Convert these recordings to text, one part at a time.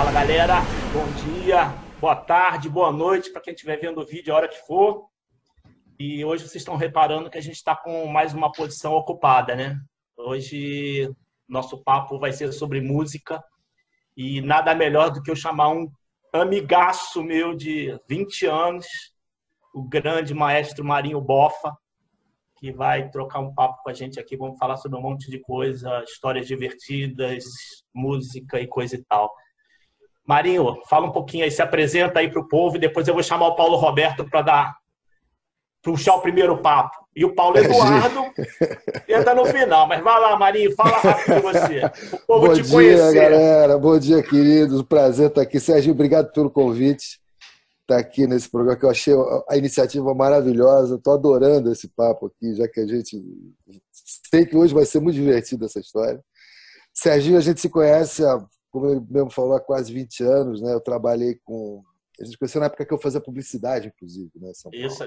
Fala galera, bom dia, boa tarde, boa noite para quem estiver vendo o vídeo a hora que for. E hoje vocês estão reparando que a gente está com mais uma posição ocupada, né? Hoje nosso papo vai ser sobre música e nada melhor do que eu chamar um amigaço meu de 20 anos, o grande maestro Marinho Bofa, que vai trocar um papo com a gente aqui. Vamos falar sobre um monte de coisa, histórias divertidas, música e coisa e tal. Marinho, fala um pouquinho aí, se apresenta aí para o povo e depois eu vou chamar o Paulo Roberto para dar puxar o primeiro papo. E o Paulo Eduardo entra no final. Mas vai lá, Marinho, fala rápido você. O povo Bom te dia, conhecer. galera. Bom dia, queridos. Prazer estar aqui. Sérgio, obrigado pelo convite. Estar aqui nesse programa que eu achei a iniciativa maravilhosa. Estou adorando esse papo aqui, já que a gente sei que hoje vai ser muito divertido essa história. Serginho, a gente se conhece, há, como ele mesmo falou, há quase 20 anos. Né? Eu trabalhei com. A gente conheceu na época que eu fazia publicidade, inclusive, né? São Paulo. Isso.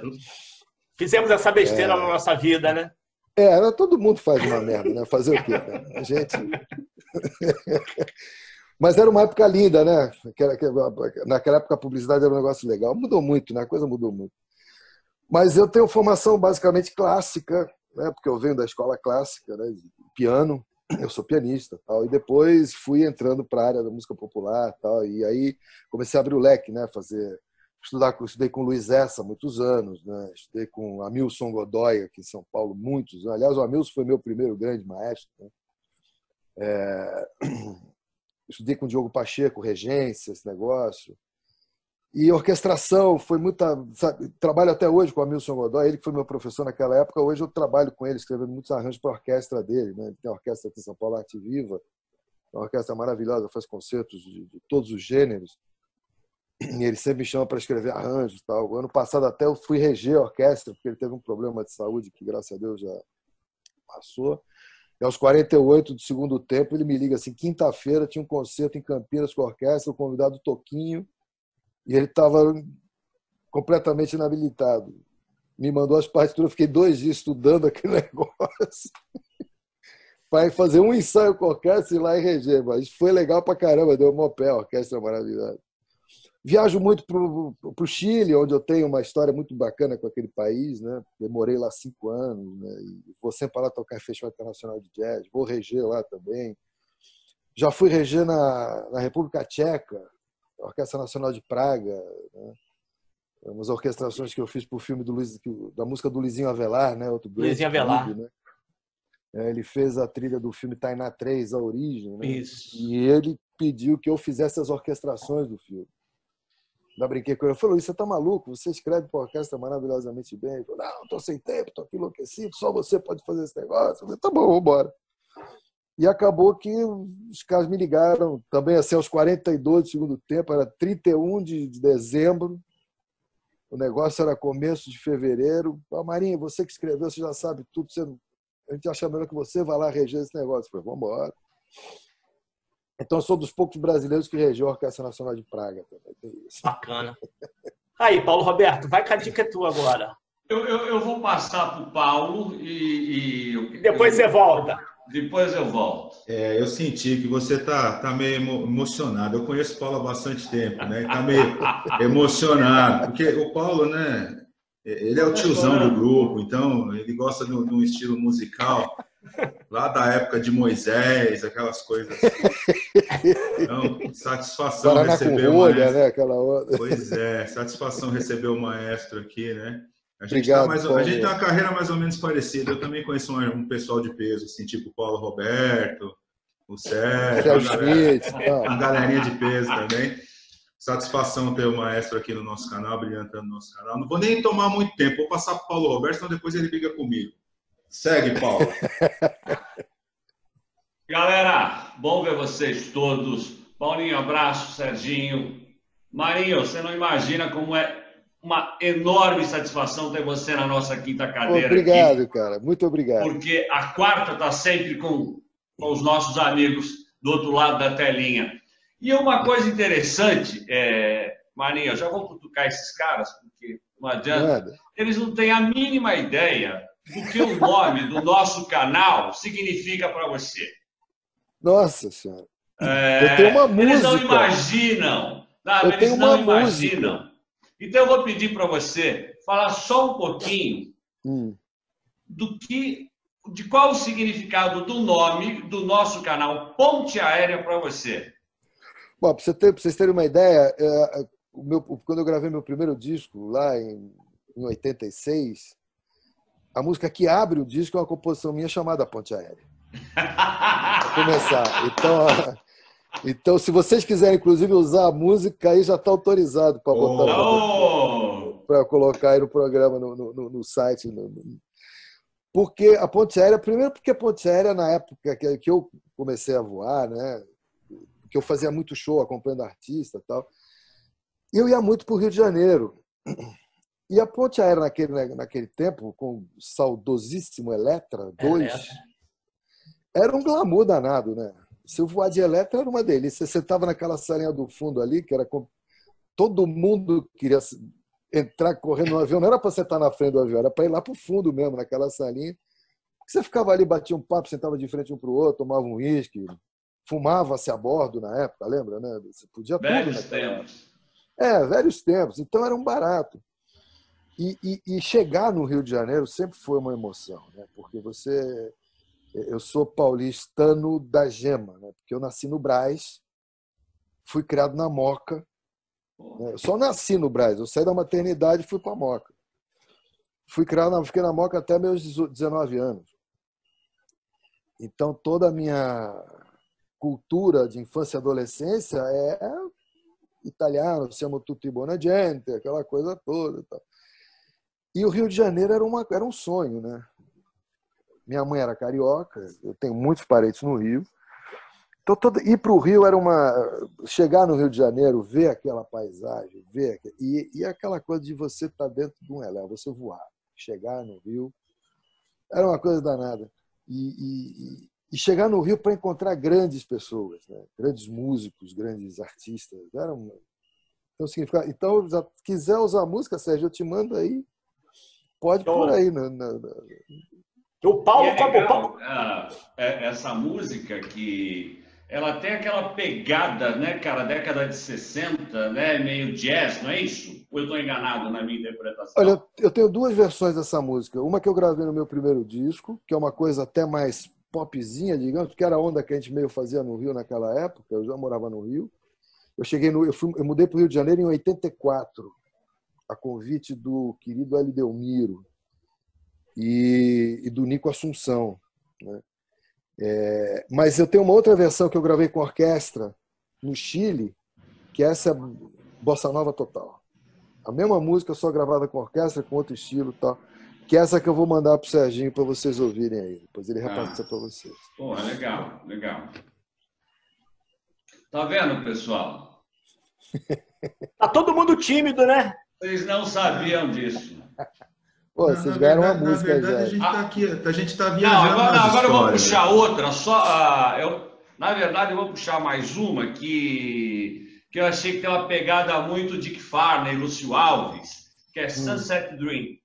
Fizemos essa besteira É. na nossa vida, né? É, todo mundo faz uma merda, né? Fazer o quê? né? A gente. Mas era uma época linda, né? Aquela- aquela- Naquela época a publicidade era um negócio legal. Mudou muito, né? A coisa mudou muito. Mas eu tenho formação basicamente clássica, né? Porque eu venho da escola clássica, né? Piano, eu sou pianista, tal. E depois fui entrando para a área da música popular, tal. E aí comecei a abrir o leque, né? Fazer estudar, estudei com Luiz Essa muitos anos, né? Estudei com Amilson Godoy aqui em São Paulo muitos anos. Aliás, o Amilson foi meu primeiro grande maestro. Né? É... Estudei com Diogo Pacheco, regência, esse negócio. E orquestração foi muita. Sabe, trabalho até hoje com o Amilson Godoy, ele que foi meu professor naquela época. Hoje eu trabalho com ele, escrevendo muitos arranjos para a orquestra dele. Né? Ele tem a orquestra aqui em São Paulo, Arte Viva, uma orquestra maravilhosa, faz concertos de, de todos os gêneros. E ele sempre me chama para escrever arranjos e tal. Ano passado até eu fui reger a orquestra, porque ele teve um problema de saúde que, graças a Deus, já passou. E aos 48 do segundo tempo, ele me liga assim: quinta-feira tinha um concerto em Campinas com a orquestra, o convidado Toquinho, e ele estava completamente inabilitado. Me mandou as partituras, fiquei dois dias estudando aquele negócio. para fazer um ensaio com orquestra e ir lá e reger. Mas foi legal pra caramba, deu um pé, a orquestra maravilhosa. Viajo muito para o Chile, onde eu tenho uma história muito bacana com aquele país, né? Eu morei lá cinco anos, né? E vou sempre lá tocar em Festival Internacional de Jazz, vou reger lá também. Já fui reger na, na República Tcheca, a Orquestra Nacional de Praga, né? umas orquestrações que eu fiz para o filme do Luiz, da música do Luizinho Avelar, né? Outro Luizinho Avelar. querido, né? É, ele fez a trilha do filme Tainá 3, A Origem, né? Isso. E ele pediu que eu fizesse as orquestrações do filme. Já brinquei com ele. Eu falei, você tá maluco? Você escreve para orquestra maravilhosamente bem. Ele falou, não, tô sem tempo, tô aqui enlouquecido, só você pode fazer esse negócio. Eu falei, tá bom, vambora. E acabou que os caras me ligaram também assim aos 42 do segundo tempo, era 31 de de dezembro. O negócio era começo de fevereiro. Ah, Marinha, você que escreveu, você já sabe tudo. Você... A gente acha melhor que você vá lá reger esse negócio. Eu falei, vamos embora. Então, eu sou dos poucos brasileiros que regeu a Orquestra Nacional de Praga. Também. Bacana. Aí, Paulo Roberto, vai que a dica é tua agora. Eu, eu, eu vou passar para o Paulo e, e- E depois você volta. Depois eu volto. É, eu senti que você tá, tá meio emo- emocionado. Eu conheço o Paulo há bastante tempo, né? Tá meio emocionado, porque o Paulo, né? Ele é o tiozão do grupo, então ele gosta de um estilo musical lá da época de Moisés, aquelas coisas. Então, satisfação Paraná com receber o rolha, maestro. né? Aquela. Pois é, satisfação receber o maestro aqui, né? A gente, Obrigado, tá mais, a gente tem uma carreira mais ou menos parecida. Eu também conheço um, um pessoal de peso, assim, tipo o Paulo Roberto, o Sérgio, Sérgio a galera- uma galerinha de peso também. Satisfação ter o maestro aqui no nosso canal, brilhantando no nosso canal. Não vou nem tomar muito tempo, vou passar para o Paulo Roberto, senão depois ele briga comigo. Segue, Paulo. Galera, bom ver vocês todos. Paulinho, abraço. Serginho. Marinho, você não imagina como é uma enorme satisfação ter você na nossa quinta cadeira. aqui. Obrigado, cara. Muito obrigado. porque a quarta está sempre com, com os nossos amigos do outro lado da telinha. E uma coisa interessante, é, Marinho, eu já vou cutucar esses caras, porque não adianta. Nada. Eles não têm a mínima ideia do que o nome do nosso canal significa para você. Nossa Senhora. É, eu tenho uma música. Eles não imaginam. Não, eu eles tenho não uma imaginam. música. Então eu vou pedir para você falar só um pouquinho Hum. do que, de qual o significado do nome do nosso canal Ponte Aérea para você. Bom, para você ter, vocês terem uma ideia, é, o meu, quando eu gravei meu primeiro disco, lá em, em 86, a música que abre o disco é uma composição minha chamada Ponte Aérea. Pra começar. Então, então, se vocês quiserem, inclusive, usar a música, aí já está autorizado para botar Oh! para colocar aí no programa, no, no, no site. no- no- Porque a ponte aérea, primeiro porque a ponte aérea, na época que, que eu comecei a voar, né, que eu fazia muito show acompanhando artista e tal, eu ia muito para o Rio de Janeiro. E a ponte aérea naquele, naquele tempo, com o saudosíssimo Eletra 2, Eletra. era um glamour danado, né? Se eu voar de Eletra era uma delícia. Você sentava naquela salinha do fundo ali, que era com... todo mundo queria entrar correndo no avião, não era para sentar na frente do avião, era para ir lá para o fundo mesmo, naquela salinha. Você ficava ali, batia um papo, sentava de frente um para o outro, tomava um uísque, fumava-se a bordo na época, lembra, né? Você podia tudo Velhos naquela época. tempos. É, velhos tempos. Então era um barato. E, e- e chegar no Rio de Janeiro sempre foi uma emoção, né? Porque você. Eu sou paulistano da gema, né? Porque eu nasci no Brás, fui criado na Moca. né? Eu só nasci no Brás. Eu saí da maternidade e fui para a Moca. Fui criado na, fiquei na Moca até meus 19 anos. Então toda a minha cultura de infância e adolescência é italiano, siamo tutti buona gente, aquela coisa toda. e. E o Rio de Janeiro era, uma, era um sonho, né? Minha mãe era carioca, eu tenho muitos parentes no Rio. Então, todo, ir para o Rio era uma. Chegar no Rio de Janeiro, ver aquela paisagem, ver. E, e aquela coisa de você estar dentro de um elé, você voar, chegar no Rio, era uma coisa danada. E, e- e- chegar no Rio para encontrar grandes pessoas, né? grandes músicos, grandes artistas. Era uma... então, significa... então, quiser usar música, Sérgio, eu te mando aí. Pode Show. por aí. O Paulo, é legal, Paulo- ah, é- essa música que ela tem aquela pegada, né, cara, década de 60, né, meio jazz, não é isso? Ou eu estou enganado na minha interpretação? Olha, eu tenho duas versões dessa música. Uma que eu gravei no meu primeiro disco, que é uma coisa até mais popzinha, digamos, porque era a onda que a gente meio fazia no Rio naquela época. Eu já morava no Rio. Eu cheguei no, eu, fui, eu mudei para o Rio de Janeiro em 84, a convite do querido Hélio Delmiro e, e do Nico Assunção. né? É, mas eu tenho uma outra versão que eu gravei com orquestra no Chile, que essa é bossa nova total. A mesma música, só gravada com orquestra, com outro estilo e tal. Que é essa que eu vou mandar pro Serginho para vocês ouvirem aí. Depois ele repassa para vocês. Pô, legal, legal. Tá vendo, pessoal? Tá todo mundo tímido, né? Vocês não sabiam disso. Pô, Na- vocês ganharam uma verdade- música Na verdade, a já. gente está aqui, a gente está Não, viajando agora, nas agora eu vou puxar outra. Só, ah, eu, na verdade, eu vou puxar mais uma que, que eu achei que tem uma pegada muito Dick Farney, Lúcio Alves, que é Sunset Dream.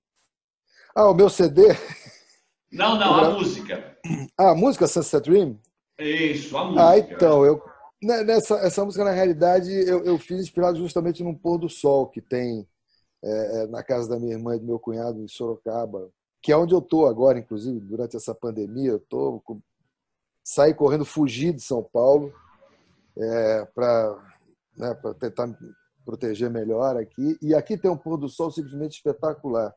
Ah, o meu CD. Não, não, a música. Ah, a música Sunset Dream? Isso, a música. Ah, então, eu. né, Nessa, essa música, na realidade, eu, eu fiz inspirado justamente num pôr do sol que tem é, é, na casa da minha irmã e do meu cunhado em Sorocaba, que é onde eu estou agora, inclusive, durante essa pandemia. Eu tô saí correndo, fugi de São Paulo é, para né, tentar proteger melhor aqui. E aqui tem um pôr do sol simplesmente espetacular.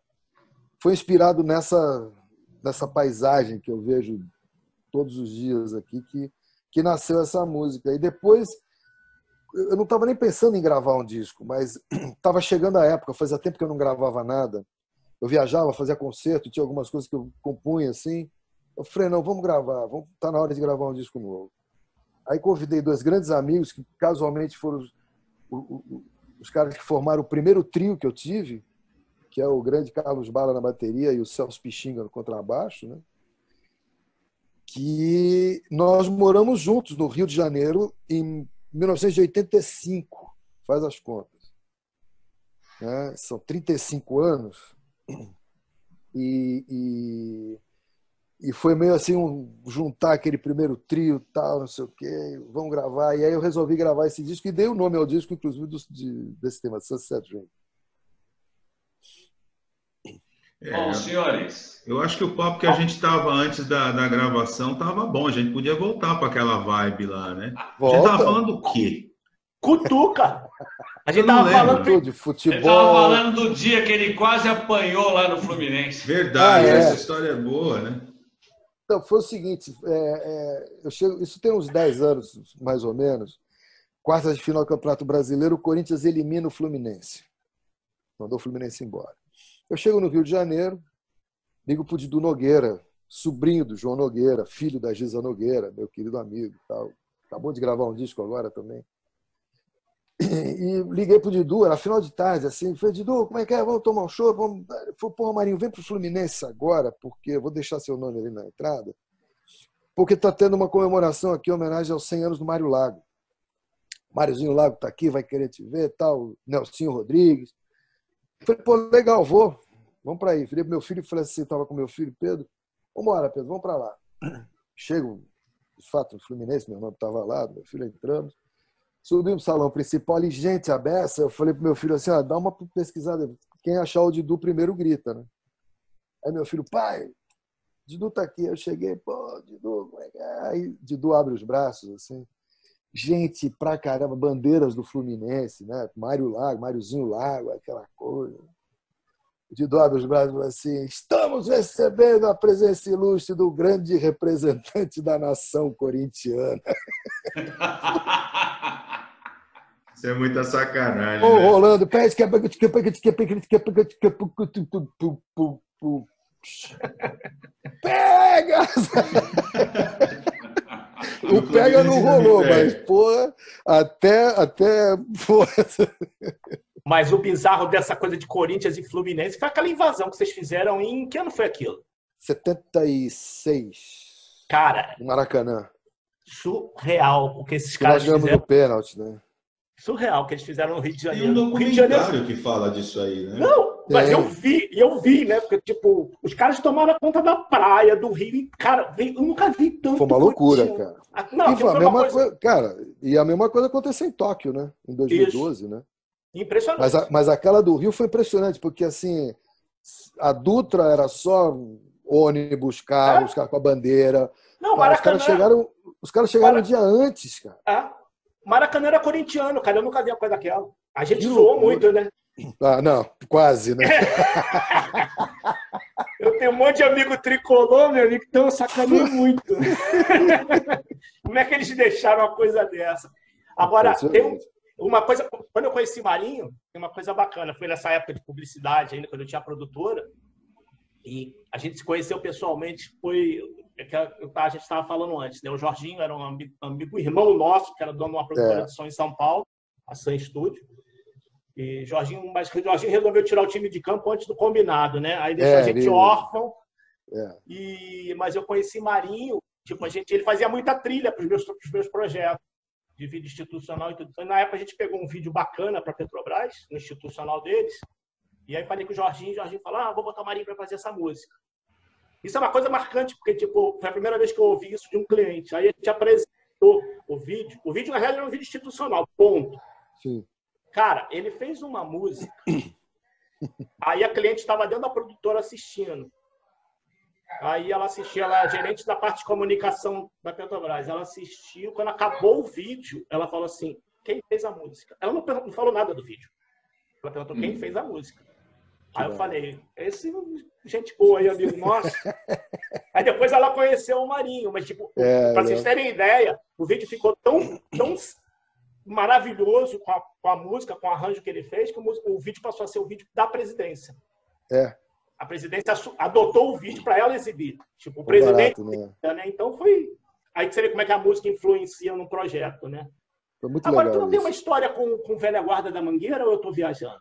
Foi inspirado nessa, nessa paisagem que eu vejo todos os dias aqui que, que nasceu essa música. E depois, eu não estava nem pensando em gravar um disco, mas estava chegando a época, fazia tempo que eu não gravava nada. Eu viajava, fazia concerto, tinha algumas coisas que eu compunha assim. Eu falei, não, vamos gravar, vamos, tá na hora de gravar um disco novo. Aí convidei dois grandes amigos que casualmente foram os, os, os caras que formaram o primeiro trio que eu tive, que é o grande Carlos Bala na bateria e o Celso Pixinga no contrabaixo, né? que nós moramos juntos no Rio de Janeiro em 1985, faz as contas. Né? São 35 anos. E, e, e foi meio assim, um, juntar aquele primeiro trio, tal, não sei o quê, vamos gravar. E aí eu resolvi gravar esse disco e dei o nome ao disco, inclusive, do, de, desse tema, Sunset Dream. É, bom, senhores. Eu acho que o papo que a gente estava antes da, da gravação estava bom. A gente podia voltar para aquela vibe lá, né? Volta. A gente estava falando do quê? Cutuca! A gente Eu não tava falando. Tudo de futebol. estava falando do dia que ele quase apanhou lá no Fluminense. Verdade, Ah, é. essa história é boa, né? Então, foi o seguinte, é, é, eu chego, isso tem uns 10 anos, mais ou menos. Quartas de final do Campeonato Brasileiro, o Corinthians elimina o Fluminense. Mandou o Fluminense embora. Eu chego no Rio de Janeiro, ligo para o Didu Nogueira, sobrinho do João Nogueira, filho da Giza Nogueira, meu querido amigo. Tal. Acabou de gravar um disco agora também. E liguei pro Didu, era final de tarde, assim, falei, Didu, como é que é? Vamos tomar um show? Vamos... Ele porra, Marinho, vem pro Fluminense agora, porque vou deixar seu nome ali na entrada, porque tá tendo uma comemoração aqui, em homenagem aos 100 anos do Mário Lago. Máriozinho Lago tá aqui, vai querer te ver, tal, Nelsinho Rodrigues. Falei, pô, legal, vou. Vamos para aí. Virei pro meu filho falei assim, tava com meu filho, Pedro, vambora, Pedro, vamos para lá. Chego, de fato, no Fluminense, meu irmão estava lá, meu filho entramos. Subimos no salão principal e, gente, a beça, eu falei pro meu filho assim, ó, dá uma pesquisada. Quem achar o Didu primeiro grita, né? Aí meu filho, pai, Didu tá aqui. Eu cheguei, pô, Didu, como é que é? Aí Didu abre os braços, assim. Gente, pra caramba, bandeiras do Fluminense, né? Mário Lago, Máriozinho Lago, aquela coisa. Didu abre os braços e assim: estamos recebendo a presença ilustre do grande representante da nação corintiana. Isso é muita sacanagem. Ô, né? Rolando, pede que Pega! O pega não rolou, mas, porra, até. até porra. Mas o bizarro dessa coisa de Corinthians e Fluminense foi aquela invasão que vocês fizeram em. Que ano foi aquilo? 76, Cara, no Maracanã. surreal o que esses Que nós caras ganhamos fizeram. no pênalti, né? Surreal o que eles fizeram no Rio de Tem Janeiro. um O Rio de Janeiro documentário que fala disso aí, né? Não, mas eu vi, e eu vi, né? Porque, tipo, os caras tomaram conta da praia, do Rio, cara, eu nunca vi tanto. Foi uma loucura, cara. Ah, Não, e foi a mesma coisa coisa, cara, e a mesma coisa aconteceu em Tóquio, né? Em 2012, né? impressionante. Mas, a- mas aquela do Rio foi impressionante, porque assim, a Dutra era só ônibus, carro, É? os caras com a bandeira. Não, Os Maracanã, caras chegaram, os caras chegaram um dia antes, cara. é, Maracanã era corintiano, cara. Eu nunca vi uma coisa daquela. A gente Que zoou loucura. muito, né? Ah, não, quase, né? Eu tenho um monte de amigo tricolor, meu amigo, então eu sacanei muito. Como é que eles deixaram uma coisa dessa? Agora, tem um- uma coisa. Quando eu conheci Marinho, tem uma coisa bacana. Foi nessa época de publicidade, ainda quando eu tinha produtora. E a gente se conheceu pessoalmente. Foi. é a gente estava falando antes, né? O Jorginho era um amigo, amigo irmão nosso, que era dono de uma produtora É. de som em São Paulo, a Sun Studio. E Jorginho, mas Jorginho resolveu tirar o time de campo antes do combinado, né? Aí deixou É, a gente ele- órfão. É. E, mas eu conheci Marinho, tipo, a gente, ele fazia muita trilha para os meus, pros meus projetos de vídeo institucional e tudo. Então, na época, a gente pegou um vídeo bacana para a Petrobras, no institucional deles. E aí falei com o Jorginho, o Jorginho falou: ah, vou botar o Marinho para fazer essa música. Isso é uma coisa marcante, porque tipo, foi a primeira vez que eu ouvi isso de um cliente. Aí a gente apresentou o vídeo. O vídeo, na realidade, era um vídeo institucional, ponto. Sim. Cara, ele fez uma música. Aí a cliente estava dentro da produtora assistindo. Aí ela assistiu, ela é gerente da parte de comunicação da Petrobras. Ela assistiu, quando acabou o vídeo, ela falou assim: quem fez a música? Ela não, não falou nada do vídeo. Ela perguntou quem fez a música. Aí eu falei, esse gente boa aí, amigo nosso. aí depois ela conheceu o Marinho, mas tipo, É, para vocês né? terem ideia, o vídeo ficou tão, tão maravilhoso com a, com a música, com o arranjo que ele fez, que o, o vídeo passou a ser o vídeo da presidência. É, A presidência adotou o vídeo para ela exibir. Tipo, o foi presidente, barato, né? né? Então foi. Aí que você vê como é que a música influencia no projeto, né? Foi muito Agora, tu legal não tem isso. uma história com, com Velha Guarda da Mangueira ou eu tô viajando?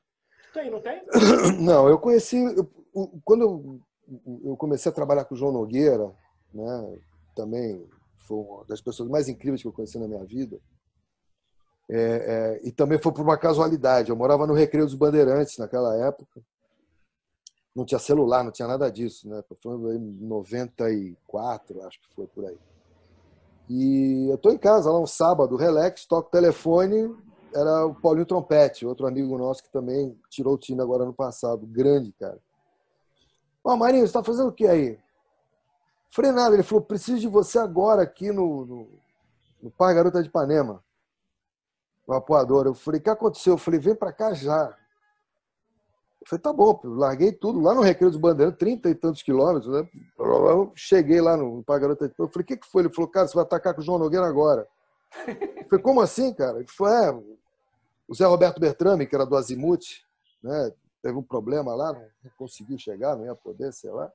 Tem, não tem? Não, eu conheci. eu- quando eu, eu comecei a trabalhar com o João Nogueira, né, também foi uma das pessoas mais incríveis que eu conheci na minha vida. É, é, e também foi por uma casualidade. Eu morava no Recreio dos Bandeirantes naquela época. Não tinha celular, não tinha nada disso, né? Tô falando aí 94, acho que foi por aí. E eu tô em casa lá um sábado, relax, toco o telefone, era o Paulinho Trompete, outro amigo nosso que também tirou o time agora no passado. Grande, cara. Ó, Marinho, você tá fazendo o que aí? Falei nada, ele falou, preciso de você agora aqui no, no, no Par Garota de Ipanema. O apoiador. Eu falei, o que aconteceu? Eu falei, vem pra cá já. Eu falei, tá bom, eu larguei tudo lá no Recreio dos Bandeirantes, 30 e tantos quilômetros, né? Eu cheguei lá no Par Garota de Ipanema. Eu falei, o que, que foi? Ele falou, cara, você vai atacar com o João Nogueira agora. Eu falei, como assim, cara? Ele falou, é, o Zé Roberto Bertrame, que era do Azimuth, né? teve um problema lá, não conseguiu chegar, não ia poder, sei lá.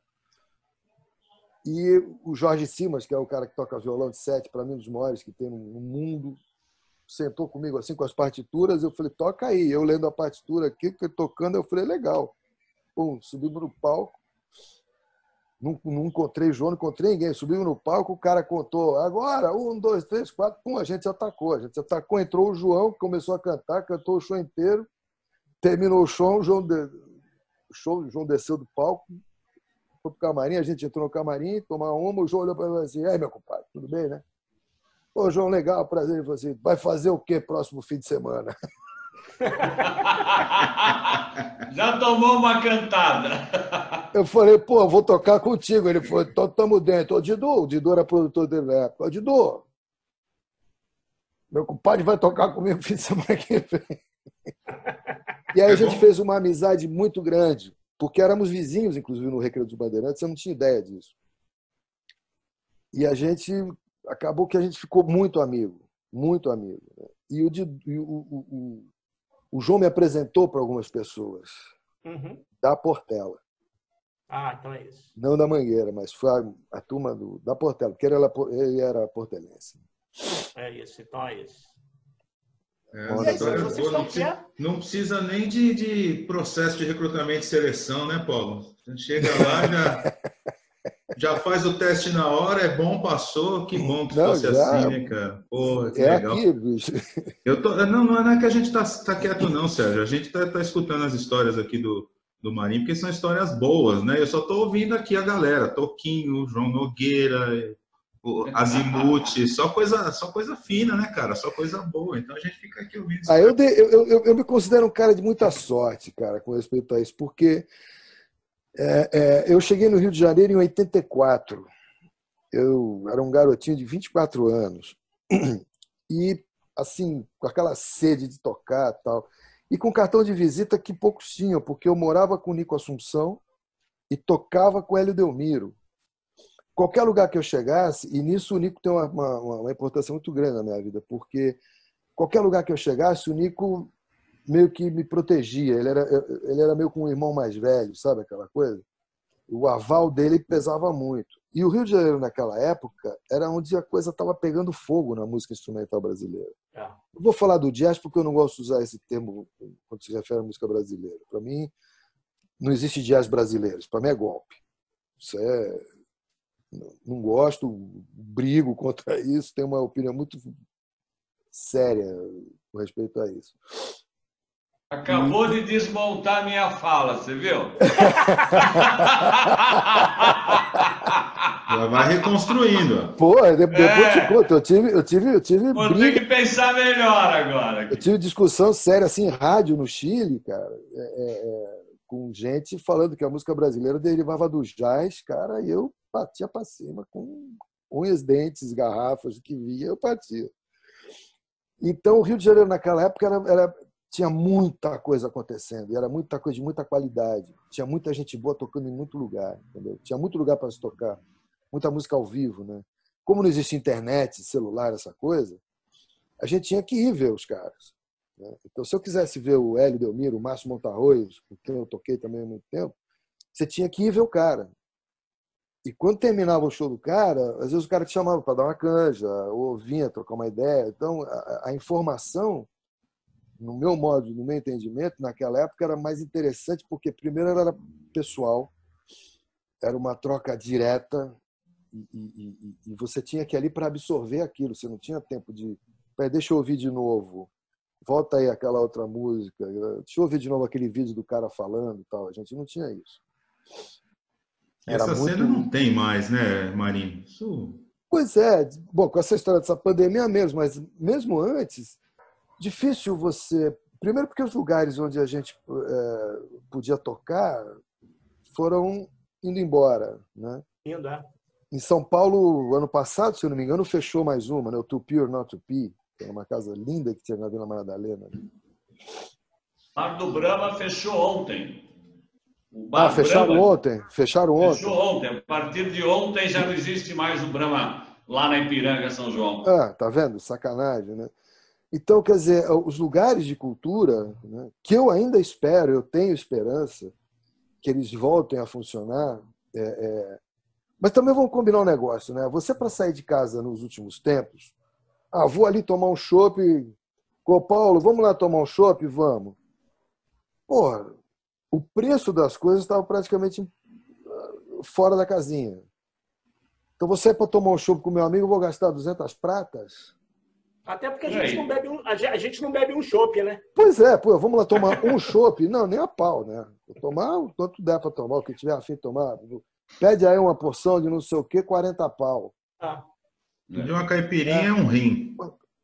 E o Jorge Simas, que é o cara que toca violão de sete, para mim, um dos maiores que tem no mundo, sentou comigo assim com as partituras. Eu falei, toca aí. Eu lendo a partitura aqui, tocando, eu falei, legal. Pum, subimos no palco. Não, não encontrei João, não encontrei ninguém. Subimos no palco, o cara contou, agora, um, dois, três, quatro. Pum, a gente atacou. A gente atacou, entrou o João, começou a cantar, cantou o show inteiro. Terminou o show, o João, de... o show, o João desceu do palco, foi pro camarim, a gente entrou no camarim, tomar uma, o João olhou para mim assim, aí meu compadre, tudo bem, né? Ô, João, legal, prazer. Ele falou assim, vai fazer o quê próximo fim de semana? Já tomou uma cantada. Eu falei, pô, vou tocar contigo. Ele falou, então tamo dentro. Ô, Didu, o Didu era produtor dele na época. Ô, Didu, meu compadre vai tocar comigo fim de semana que vem. E aí a gente fez uma amizade muito grande, porque éramos vizinhos, inclusive, no Recreio dos Bandeirantes, eu não tinha ideia disso. E a gente, acabou que a gente ficou muito amigo, muito amigo. Né? E o, o, o, o, João me apresentou para algumas pessoas, uhum. da Portela. Ah, então é isso. Não da Mangueira, mas foi a, a turma do, da Portela, porque ele era, ele era portelense. É isso, então é isso. É, aí, história boa, não, precisa, não, precisa, nem de, de, processo de recrutamento e seleção, né, Paulo? A gente chega lá, já, já faz o teste na hora, é bom, passou, que bom que não, fosse já, assim, né, cara? Porra, que é legal. Aqui, bicho. Eu tô, não, não é que a gente tá, tá quieto, não, Sérgio. A gente tá, tá escutando as histórias aqui do, do Marinho, porque são histórias boas, né? Eu só tô ouvindo aqui a galera, Toquinho, João Nogueira, Azimuth, só coisa, só coisa fina, né, cara? Só coisa boa. Então a gente fica aqui ouvindo. Ah, eu, de, eu, eu, eu, me considero um cara de muita sorte, cara, com respeito a isso, porque é, é, eu cheguei no Rio de Janeiro em 84. Eu era um garotinho de 24 anos. E, assim, com aquela sede de tocar tal. E com cartão de visita que poucos tinham, porque eu morava com o Nico Assunção e tocava com o Hélio Delmiro qualquer lugar que eu chegasse, e nisso o Nico tem uma, uma, uma, importância muito grande na minha vida, porque qualquer lugar que eu chegasse, o Nico meio que me protegia. Ele era, ele era meio com um irmão mais velho, sabe aquela coisa? O aval dele pesava muito. E o Rio de Janeiro, naquela época, era onde a coisa estava pegando fogo na música instrumental brasileira. É. Vou falar do jazz porque eu não gosto de usar esse termo quando se refere à música brasileira. Para mim, não existe jazz brasileiro. Para mim é golpe. Isso é não gosto, brigo contra isso, tenho uma opinião muito séria com respeito a isso. Acabou de desmontar minha fala, você viu? Já vai reconstruindo. Pô, depois é. te conto, eu tive, eu tive, eu tive. Vou briga. ter que pensar melhor agora. Eu tive discussão séria assim, rádio no Chile, cara, é, é, é, com gente falando que a música brasileira derivava do jazz, cara, e eu batia para cima com unhas, dentes, garrafas, o que via, eu batia. Então, o Rio de Janeiro, naquela época, era, era, tinha muita coisa acontecendo, era muita coisa de muita qualidade. Tinha muita gente boa tocando em muito lugar, entendeu? Tinha muito lugar para se tocar, muita música ao vivo, né? Como não existe internet, celular, essa coisa, a gente tinha que ir ver os caras. Né? Então, se eu quisesse ver o Hélio Delmiro, o Márcio Montarroios, com quem eu toquei também há muito tempo, você tinha que ir ver o cara. E quando terminava o show do cara, às vezes o cara te chamava para dar uma canja, ou vinha trocar uma ideia. Então, a, a, informação, no meu modo, no meu entendimento, naquela época era mais interessante, porque primeiro era pessoal, era uma troca direta, e, e, e você tinha que ir ali para absorver aquilo, você não tinha tempo de. Deixa eu ouvir de novo, volta aí aquela outra música, deixa eu ouvir de novo aquele vídeo do cara falando tal. A gente não tinha isso. Era essa muito... cena não tem mais, né, Marinho? Isso... Pois é. Bom, com essa história dessa pandemia mesmo, mas mesmo antes, difícil você. Primeiro, porque os lugares onde a gente é, podia tocar foram indo embora. Né? Indo, é. Em São Paulo, ano passado, se eu não me engano, fechou mais uma, né? o Tupi or Not Tupi, que era uma casa linda que tinha na Vila Madalena. Né? Bar do Brahma fechou ontem. ah, fecharam Brahma... ontem. Fecharam ontem. Fechou ontem. A partir de ontem já não existe mais o Brahma lá na Ipiranga, São João. Ah, tá vendo? Sacanagem, né? Então, quer dizer, os lugares de cultura, né, que eu ainda espero, eu tenho esperança que eles voltem a funcionar, é, é... mas também vamos combinar um negócio, né? Você para sair de casa nos últimos tempos, ah, vou ali tomar um chopp, com Paulo, vamos lá tomar um chopp, vamos. Porra, o preço das coisas estava praticamente ah, fora da casinha. Então você para tomar um chopp com meu amigo, eu vou gastar 200 pratas. Até porque a gente, não bebe um, a gente não bebe um chopp, né? Pois é, pô, vamos lá tomar um chopp. Não, nem a pau, né? Vou tomar o quanto der para tomar, o que tiver afim de tomar. Pede aí uma porção de não sei o quê, 40 pau. Ah. De uma caipirinha é. é um rim.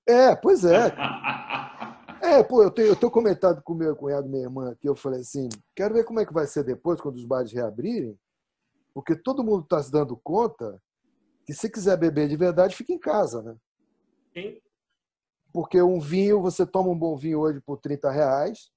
É, pois é. É, pô, eu tenho, eu tenho comentado com meu cunhado e minha irmã aqui, eu falei assim, quero ver como é que vai ser depois, quando os bares reabrirem, porque todo mundo está se dando conta que se quiser beber de verdade, fica em casa, né? Sim. Porque um vinho, você toma um bom vinho hoje por 30 reais.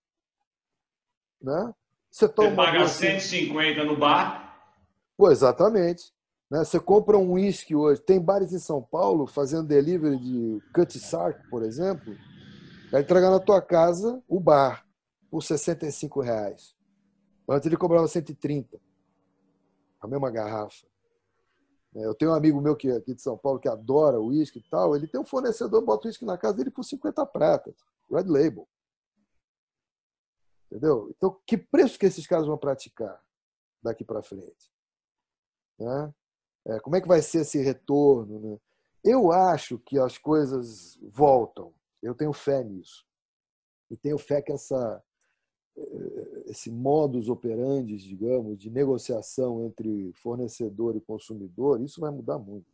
Né? Você, toma você paga 150 no bar. Pô, exatamente. Né? Você compra um uísque hoje. Tem bares em São Paulo fazendo delivery de Cut Sark, por exemplo. Vai entregar na tua casa o bar por 65 reais. Antes ele cobrava 130. A mesma garrafa. É, eu tenho um amigo meu que aqui de São Paulo que adora uísque e tal. Ele tem um fornecedor, bota uísque na casa dele por 50 pratas. Red Label. Entendeu? Então, que preço que esses caras vão praticar daqui para frente? Né? É, como é que vai ser esse retorno? Né? Eu acho que as coisas voltam. Eu tenho fé nisso. E tenho fé que essa, esse modus operandi, digamos, de negociação entre fornecedor e consumidor, isso vai mudar muito.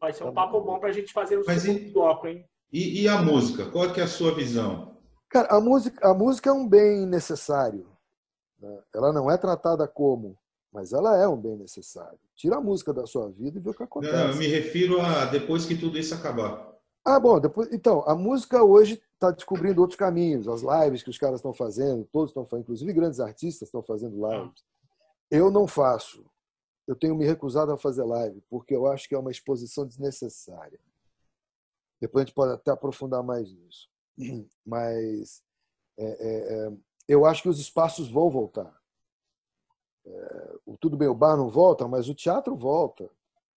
Vai ser um papo bom para a gente fazer o Mas segundo e, bloco, hein? E, e, a música? Qual é, é a sua visão? Cara, a música, a música é um bem necessário. Né? Ela não é tratada como, mas ela é um bem necessário. Tira a música da sua vida e vê o que acontece. Não, eu me refiro a depois que tudo isso acabar. Ah, bom, depois, então, a música hoje está descobrindo outros caminhos, as lives que os caras estão fazendo, todos estão fazendo, inclusive grandes artistas estão fazendo lives. Eu não faço. Eu tenho me recusado a fazer live, porque eu acho que é uma exposição desnecessária. Depois a gente pode até aprofundar mais nisso. Mas é, é, é, eu acho que os espaços vão voltar. É, o Tudo Bem, o bar não volta, mas o teatro volta.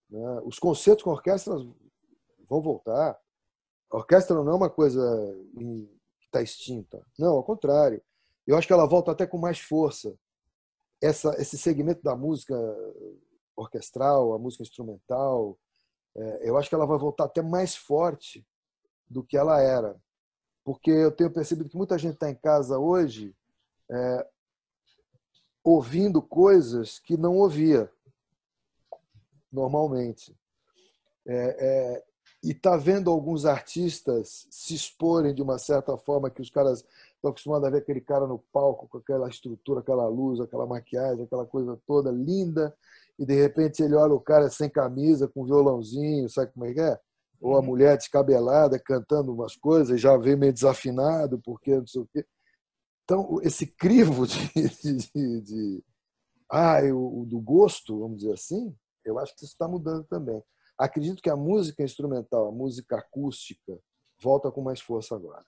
Né? Os concertos com orquestras vão voltar. A orquestra não é uma coisa que está extinta. Não, ao contrário. Eu acho que ela volta até com mais força. Essa, esse segmento da música orquestral, a música instrumental, é, eu acho que ela vai voltar até mais forte do que ela era. Porque eu tenho percebido que muita gente está em casa hoje é, ouvindo coisas que não ouvia normalmente. É, é, e está vendo alguns artistas se exporem de uma certa forma que os caras estão acostumados a ver aquele cara no palco com aquela estrutura, aquela luz, aquela maquiagem, aquela coisa toda linda, e de repente ele olha o cara sem camisa, com violãozinho, sabe como é que é? Ou a uhum. mulher descabelada cantando umas coisas, já vem meio desafinado, porque não sei o quê. Então, esse crivo de, de, de, de ah, eu, do gosto, vamos dizer assim, eu acho que isso está mudando também. Acredito que a música instrumental, a música acústica, volta com mais força agora.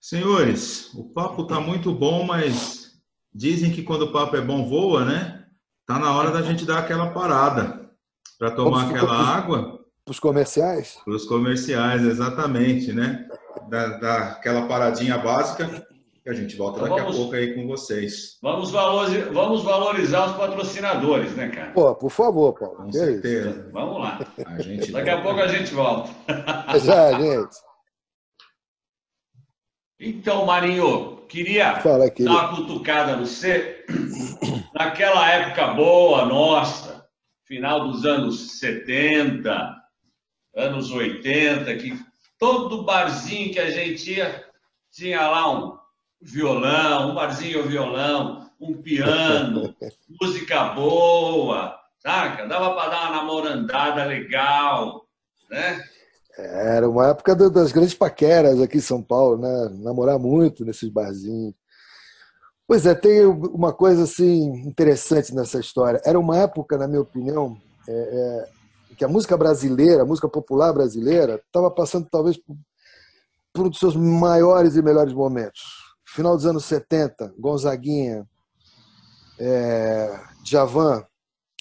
Senhores, o papo está muito bom, mas dizem que quando o papo é bom voa, né? Tá na hora da gente dar aquela parada para tomar aquela pros, água. Para os comerciais? Para os comerciais, exatamente, né? Da, da, aquela paradinha básica e a gente volta então daqui vamos, a pouco aí com vocês. Vamos valorizar, vamos valorizar os patrocinadores, né, cara? Pô, por favor, Paulo. Com certeza. Vamos lá. A gente daqui a pouco a gente volta. Já, gente. Então, Marinho, queria Fala, dar uma cutucada no você. Naquela época boa nossa, final dos anos 70, anos 80, que todo barzinho que a gente ia tinha lá um violão, um barzinho violão, um piano, música boa, saca? Dava para dar uma namorandada legal, né? Era uma época das grandes paqueras aqui em São Paulo, né? Namorar muito nesses barzinhos. Pois é, tem uma coisa assim interessante nessa história. Era uma época, na minha opinião, é, é, que a música brasileira, a música popular brasileira, estava passando talvez por, por um dos seus maiores e melhores momentos. Final dos anos 70, Gonzaguinha, é, Djavan,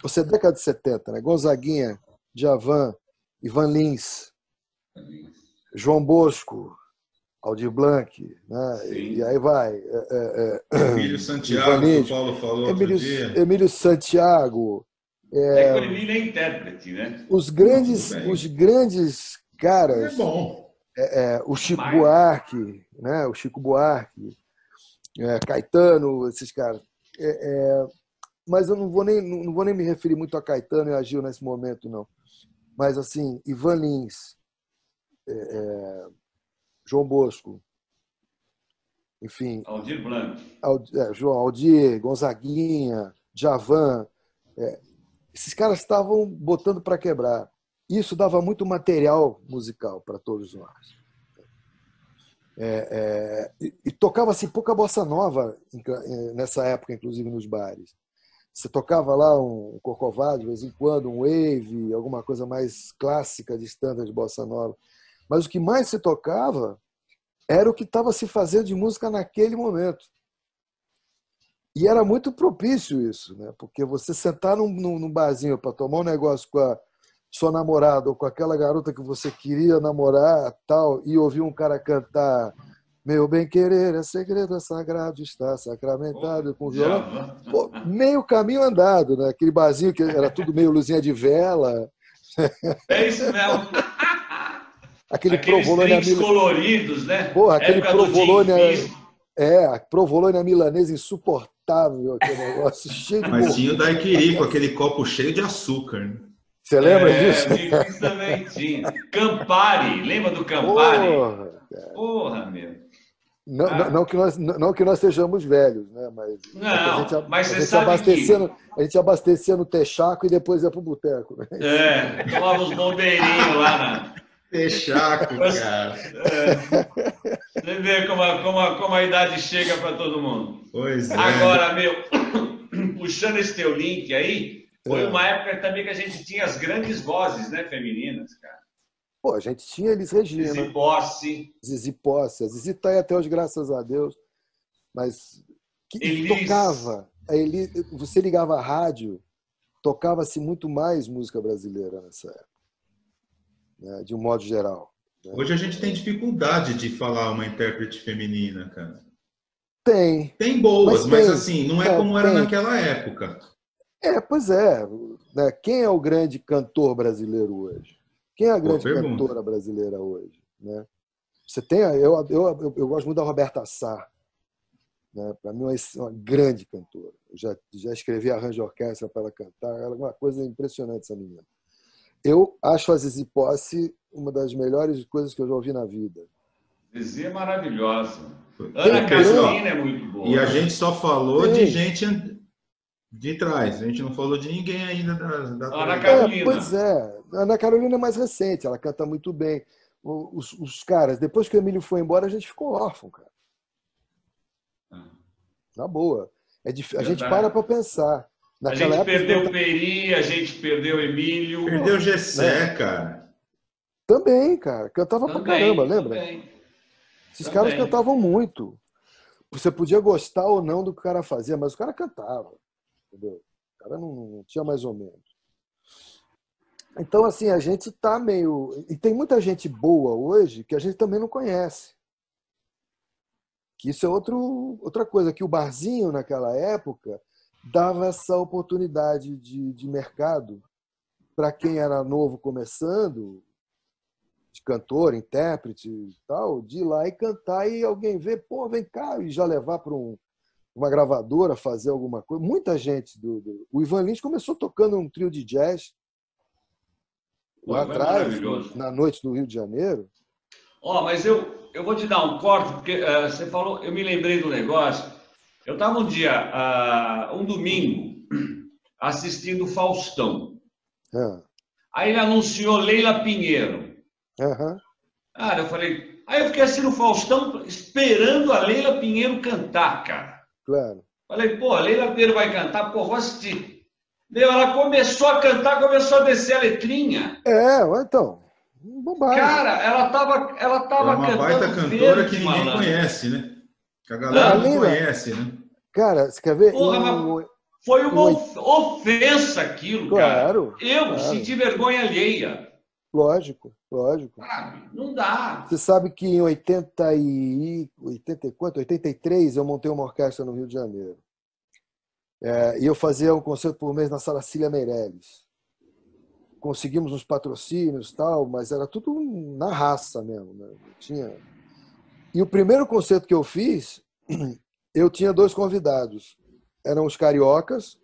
ou seja, década de 70, né? Gonzaguinha, Djavan, Ivan Lins, João Bosco, Aldir Blanc, né? e aí vai. É, é, é Emílio Santiago, que o Paulo falou Emílio, dia. Emílio Santiago. É, é é intérprete, né? Os grandes, os grandes caras. É bom. É, é, o Chico Mas... Buarque, né? o Chico Buarque, Caetano, esses caras. mas eu não vou, nem, não vou nem me referir muito a Caetano e a Gil nesse momento, não. Mas, assim, Ivan Lins, é, João Bosco, enfim. Aldir Blanc. é, João Aldir, Gonzaguinha, Javan. É, esses caras estavam botando para quebrar. Isso dava muito material musical para todos nós. É, é, e, tocava-se pouca bossa nova nessa época, inclusive nos bares. Você tocava lá um Corcovado de vez em quando, um wave, alguma coisa mais clássica de standard de bossa nova. Mas o que mais se tocava era o que estava se fazendo de música naquele momento. E era muito propício isso, né? porque você sentar num, num barzinho para tomar um negócio com a sua namorada ou com aquela garota que você queria namorar tal e ouvir um cara cantar meu bem-querer é segredo, é sagrado, está sacramentado com violão. Pô, meio caminho andado, né? Aquele barzinho que era tudo meio luzinha de vela. É isso mesmo. aquele Aqueles provolone Mil... coloridos, né? Porra, aquele provolone é, provolone milanesa insuportável, aquele negócio cheio de Mas tinha o daiquiri com aquele copo cheio de açúcar. Né? Você lembra é, disso? Isso também tinha. Campari, lembra do Campari? Porra, Porra meu. Não, ah. não, que nós, não que nós sejamos velhos, né? Mas, não, a gente, mas a gente abastecia, que... a gente abastecia no Texaco e depois ia pro boteco. Né? É, tomava os bombeirinhos lá na, Fechaco, cara. É. Você vê como a, como, a, como a idade chega para todo mundo. Pois é. Agora, meu, puxando esse teu link aí, foi é. uma época também que a gente tinha as grandes vozes, né, femininas, cara. Pô, a gente tinha Elis Regina. Zizi Posse. Zizi Posse. A Zizi tá aí até hoje, graças a Deus. Mas que tocava. A Elis, você ligava a rádio, tocava-se muito mais música brasileira nessa época né, de um modo geral. Né? Hoje a gente tem dificuldade de falar uma intérprete feminina, cara. Tem. Tem boas, mas, mas assim, não é, é como era tem. naquela época. É, pois é. Né? Quem é o grande cantor brasileiro hoje? Quem é a grande cantora brasileira hoje? Né? Você tem, eu, eu, eu, eu gosto muito da Roberta Sá. Né? Para mim, é uma grande cantora. Eu já, já escrevi arranjo de orquestra para ela cantar. Ela é uma coisa impressionante, essa menina. Eu acho a Zizi Posse uma das melhores coisas que eu já ouvi na vida. Zizi é maravilhosa. Ana Carolina é muito boa. E a gente só falou Sim. de gente de trás. A gente não falou de ninguém ainda da, da Ana Carolina. É, pois é. A Ana Carolina é mais recente, ela canta muito bem. Os, os caras, depois que o Emílio foi embora, a gente ficou órfão, cara. Ah. Na boa. É dif... A gente para para pensar. Naquela a gente perdeu o Peri, a gente perdeu o Emílio. Perdeu o Gessé, né? cara. Também, cara. Cantava também, pra caramba, lembra? Também. Esses também. caras cantavam muito. Você podia gostar ou não do que o cara fazia, mas o cara cantava. Entendeu? O cara não, não tinha mais ou menos. Então, assim, a gente tá meio. E tem muita gente boa hoje que a gente também não conhece. Que isso é outro, outra coisa, que o barzinho naquela época dava essa oportunidade de, de mercado para quem era novo começando de cantor, intérprete e tal, de ir lá e cantar e alguém ver, pô, vem cá, e já levar para um, uma gravadora fazer alguma coisa. Muita gente do, do... O Ivan Lins começou tocando um trio de jazz Pô, lá atrás, na noite do Rio de Janeiro. Ó, mas eu, eu vou te dar um corte, porque eh, você falou, eu me lembrei do negócio. Eu estava um dia, ah, um domingo, assistindo o Faustão. Ah, Aí ele anunciou Leila Pinheiro. aham. Cara, eu falei. Aí eu fiquei assim no Faustão, esperando a Leila Pinheiro cantar, cara. Claro. Falei, pô, a Leila Pinheiro vai cantar, pô, vou assistir. Meu, ela começou a cantar, começou a descer a letrinha. É, então, bobagem. Cara, ela tava, ela É tava uma cantando baita cantora verde, que ninguém malandro. conhece, né? Que a galera não da- conhece, né? Cara, você quer ver? Porra, Em- Foi uma ofensa aquilo, Claro, cara. Eu claro. senti vergonha alheia. Lógico, lógico. Sabe? Não dá. Você sabe que em 80 e 80 e quanto? 83 eu montei uma orquestra no Rio de Janeiro. É, e eu fazia um concerto por mês na Sala Cília Meirelles. Conseguimos uns patrocínios tal, mas era tudo na raça mesmo. Né? Tinha... E o primeiro concerto que eu fiz, eu tinha dois convidados. Eram os cariocas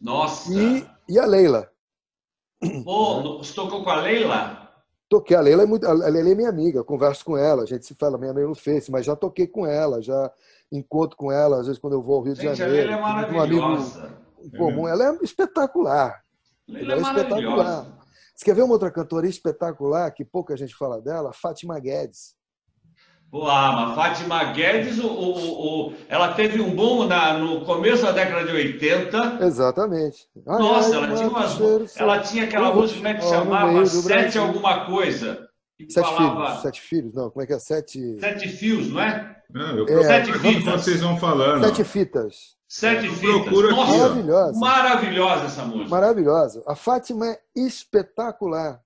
Nossa. e, e a Leila. Pô, você tocou com a Leila? Toquei. A Leila é, muito, a Leila é minha amiga, converso com ela, a gente se fala meio no Face, mas já toquei com ela, já encontro com ela, às vezes quando eu vou ao Rio de Gente, a Janeiro. Leila é Um amigo maravilhosa. comum. Ela é espetacular. Leila é Ela é espetacular. maravilhosa. Você quer ver uma outra cantora espetacular, que pouca gente fala dela? Fátima Guedes. Ah, mas Fátima Guedes, o, o- o- ela teve um boom na- no começo da década de 80. Exatamente. Ai, Nossa, ai, ela tinha, umas, ela tinha aquela música, como é que ó, chamava? Sete alguma coisa. Que Sete falava filhos. Sete filhos, não, como é que é? Sete, sete fios, não é? Não, eu É, Sete fitas. vocês vão falando. sete fitas. Sete Eu fitas. procuro aqui, Nossa, ó. Maravilhosa. maravilhosa essa música. Maravilhosa. A Fátima é espetacular.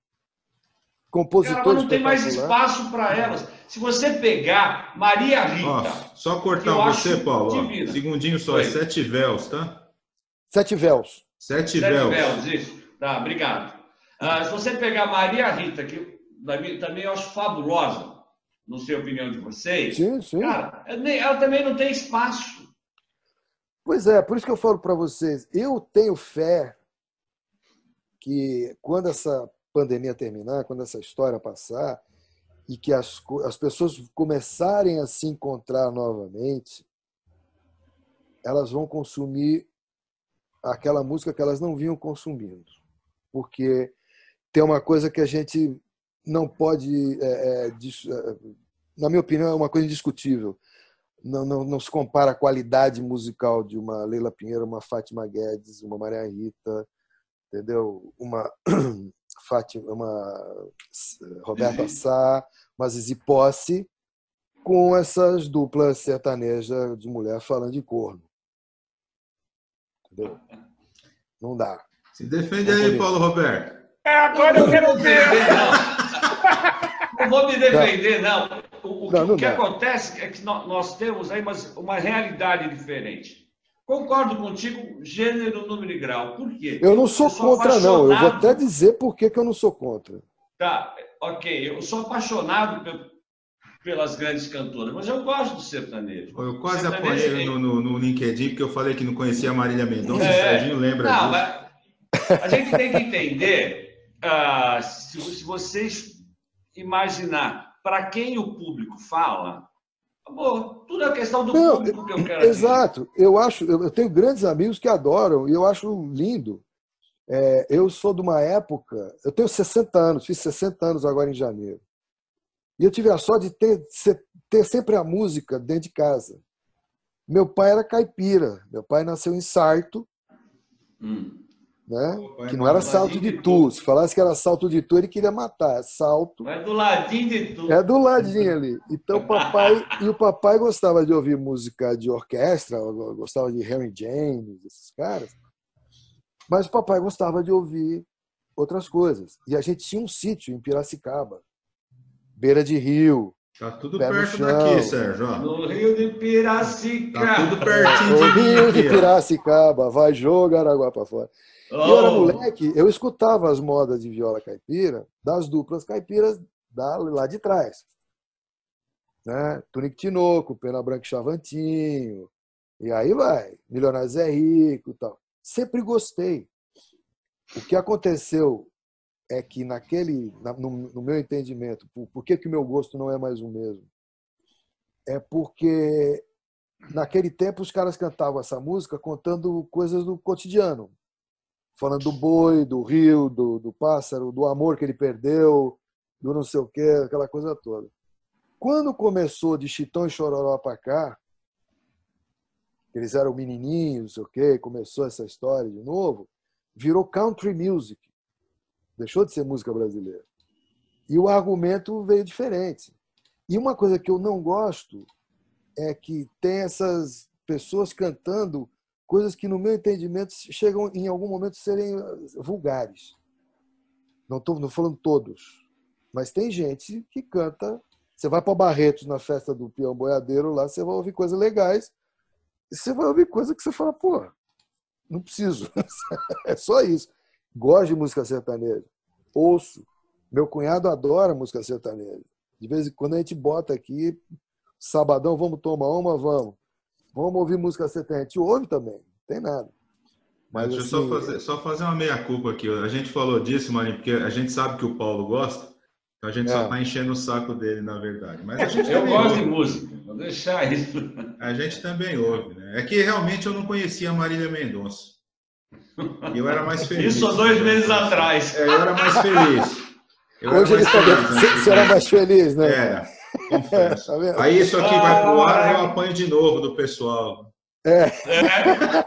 Cara, Compositora mas não tem mais espaço para elas. Se você pegar Maria Rita, Ó, só cortar você, Paulo. ó. divina. Segundinho só, é sete véus, tá? Sete véus. Sete, Sete véus. Véus, isso. Tá, obrigado. Ah, se você pegar Maria Rita, que também também eu acho fabulosa, não sei a opinião de vocês, Sim, sim. cara, ela também não tem espaço. Pois é, por isso que eu falo para vocês, eu tenho fé que quando essa pandemia terminar, quando essa história passar e que as, as pessoas começarem a se encontrar novamente, elas vão consumir aquela música que elas não vinham consumindo. Porque tem uma coisa que a gente não pode, é, é, é, na minha opinião, é uma coisa indiscutível não, não, não se compara a qualidade musical de uma Leila Pinheiro, uma Fátima Guedes, uma Maria Rita, entendeu? Uma Fátima, uma Roberta Sá, uma Zizi Posse, com essas duplas sertanejas de mulher falando de corno. Entendeu? Não dá. Se defende aí, Paulo Roberto. É, agora eu quero ver. defender, não. Não vou me defender, não. O, o que, Não, não o que acontece é que nó- nós temos aí umas- uma realidade diferente. Concordo contigo, gênero, número e grau. Por quê? Eu não sou contra, não. Eu vou apaixonado- até dizer por que que eu não sou contra. Tá, ok. Eu sou apaixonado pe- pelas grandes cantoras, mas eu gosto do sertanejo. Eu quase Sertanejo apanhei é- no, no, no LinkedIn porque eu falei que não conhecia a Marília Mendonça. É. O Serginho lembra Não, disso. mas a gente tem que entender, ah, se, se vocês imaginar para quem o público fala, amor, tudo é questão do Não, público que eu quero. Exato. Eu acho, eu tenho grandes amigos que adoram e eu acho lindo. É, eu sou de uma época, eu tenho 60 anos, fiz 60 anos agora em janeiro. E eu tive a sorte de ter, ter sempre a música dentro de casa. Meu pai era caipira, meu pai nasceu em Sarto, Hum. Né? Pai que não era salto de Itu. tu. Se falasse que era salto de tu, ele queria matar. Salto Mas do ladinho de tudo. é do ladinho ali. Então o papai e o papai gostava de ouvir música de orquestra, gostava de Henry James, esses caras. Mas o papai gostava de ouvir outras coisas. E a gente tinha um sítio em Piracicaba, beira de rio. Tá tudo Pé no perto daqui, Sérgio. ó. No Rio de Piracicaba. Tá tudo pertinho O de mim rio de. Piracicaba, vai jogar água para fora. E eu era Oh, moleque, eu escutava as modas de viola caipira das duplas caipiras da, lá de trás. Né? Tunico Tinoco, Pena Branca e Chavantinho, e aí vai, Milionários é Rico e tal. Sempre gostei. O que aconteceu é que naquele, no, no meu entendimento, por, por que, que o meu gosto não é mais o mesmo? É porque naquele tempo os caras cantavam essa música contando coisas do cotidiano, falando do boi, do rio, do, do pássaro, do amor que ele perdeu, do não sei o quê, aquela coisa toda. Quando começou de Chitão e Chororó para cá, eles eram menininhos, não sei o quê, começou essa história de novo, virou country music. Deixou de ser música brasileira. E o argumento veio diferente. E uma coisa que eu não gosto é que tem essas pessoas cantando coisas que, no meu entendimento, chegam em algum momento a serem vulgares. Não estou não falando todos, mas tem gente que canta. Você vai para Barretos na festa do peão boiadeiro lá, você vai ouvir coisas legais. Você vai ouvir coisa que você fala, pô, não preciso. é só isso. Gosto de música sertaneja. Ouço. Meu cunhado adora música sertaneja. De vez em quando a gente bota aqui, sabadão, vamos tomar uma, vamos. Vamos ouvir música sertaneja. A gente ouve também, não tem nada. Mas, Deixa assim, eu só fazer, só fazer uma meia-culpa aqui. A gente falou disso, Marinho, porque a gente sabe que o Paulo gosta, então a gente é. só está enchendo o saco dele, na verdade. Mas a gente eu gosto ouve. de música, vou deixar isso. A gente também ouve, né? É que realmente eu não conhecia a Marília Mendonça. Eu era mais feliz. Isso há dois meses atrás. É, eu era mais feliz. Eu Hoje ele está Você era mais feliz, né? Era. Confesso. Tá Aí isso aqui vai para o ar e eu apanho de novo do pessoal. É. é.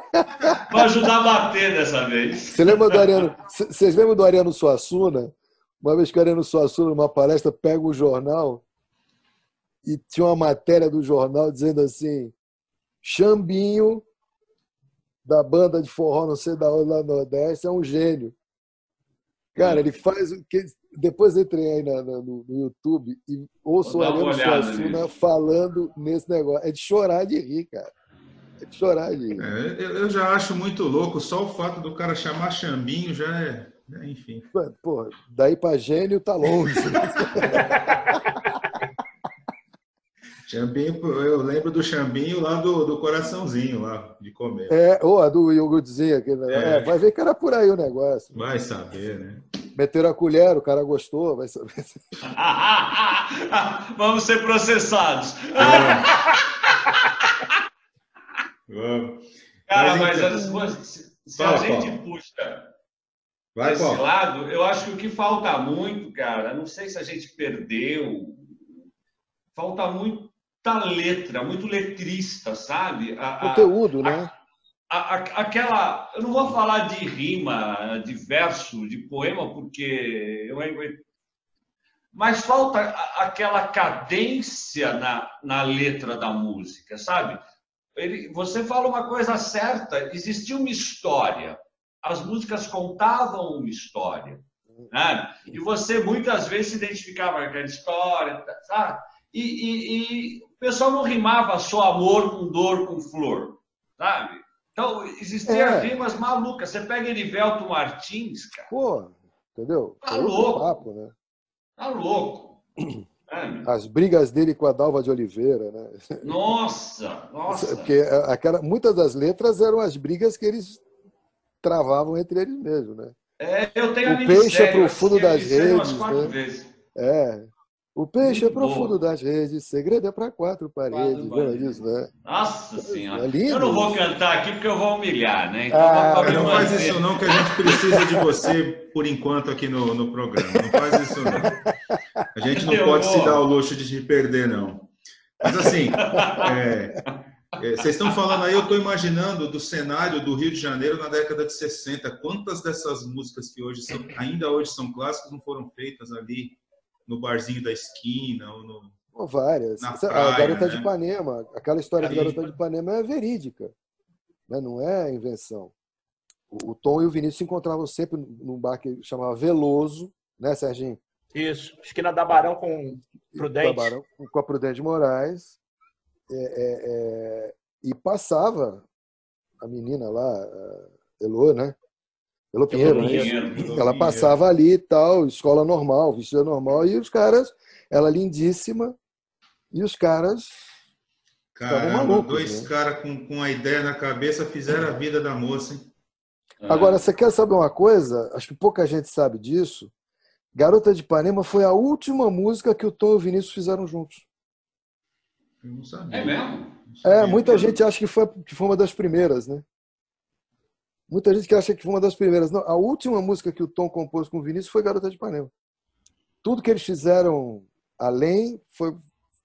Para ajudar a bater dessa vez. Você lembra do Ariano? Vocês lembram do Ariano Suassuna? Uma vez que o Ariano Suassuna, numa palestra, pega o jornal e tinha uma matéria do jornal dizendo assim: Xambinho, da banda de forró, não sei da onde, lá no Nordeste, é um gênio. Cara, ele faz. Depois entrei aí na, na, no, no, YouTube e ouço o Ariano Suassuna falando nesse negócio. É de chorar de rir, cara. É de chorar de rir. É, eu já acho muito louco, só o fato do cara chamar Xambinho já é. é enfim. Pô, daí pra gênio tá longe. Chambinho, eu lembro do chambinho lá do, do coraçãozinho lá de comer. É, ou a do iogurtezinho, aquele é. é. vai ver que era por aí o negócio. Vai saber, né? Meteram a colher, o cara gostou, vai saber. Vamos ser processados. É. Vamos. Cara, mas, mas então... se, se a gente puxa vai, esse lado, eu acho que o que falta muito, cara, não sei se a gente perdeu, falta muito muita letra, muito letrista, sabe? A, Conteúdo, a, né? A, aquela. Eu não vou falar de rima, de verso, de poema, porque eu mas falta aquela cadência na, na letra da música, sabe? Ele, você fala uma coisa certa, existia uma história, as músicas contavam uma história, né? e você muitas vezes se identificava com aquela história, sabe? E, e, e, o pessoal não rimava só amor com dor com flor, sabe? Então, existiam é. rimas malucas. Você pega Erivelto Martins, cara. Pô, entendeu? Tá louco. Papo, né? Tá louco. É, As brigas dele com a Dalva de Oliveira, né? Nossa, nossa. Porque aquela, muitas das letras eram as brigas que eles travavam entre eles mesmos, né? É, eu tenho o peixe é pro fundo das redes. Né? Vezes. É, o peixe é Muito é profundo bom. das redes, segredo é para quatro paredes. Quatro disso, né? Nossa Senhora. É lindo. Eu não vou cantar aqui porque eu vou humilhar, né? Então, ah, não faz isso não, que a gente precisa de você por enquanto aqui no, no programa. Não faz isso não. A gente não eu pode vou. se dar o luxo de te perder, não. Mas assim, é, é, vocês estão falando aí, eu estou imaginando do cenário do Rio de Janeiro na década de 60. Quantas dessas músicas que hoje são, ainda hoje são clássicas não foram feitas ali no barzinho da esquina ou no. Oh, várias. Praia, a Garota né? de Ipanema, aquela história de Garota de Ipanema é verídica, né? não é invenção. O, o Tom e o Vinícius se encontravam sempre num bar que chamava Veloso, né, Serginho? Isso, esquina da Barão com Prudente. Barão, com a Prudente Moraes. É, é, é, e passava a menina lá, a Elô, né? Pelo Pinheiro, né? Pinheiro. Ela passava ali e tal, escola normal, vestida normal, e os caras, ela lindíssima, e os caras Caramba, malucos. dois né? caras com, com a ideia na cabeça fizeram a vida da moça, hein? Agora, você quer saber uma coisa? Acho que pouca gente sabe disso. Garota de Ipanema foi a última música que o Tom e o Vinícius fizeram juntos. Eu não sabia. É mesmo? Sabia. É, muita gente acha que foi, que foi uma das primeiras, né? Muita gente que acha que foi uma das primeiras. Não, a última música que o Tom compôs com o Vinícius foi Garota de Ipanema. Tudo que eles fizeram além foi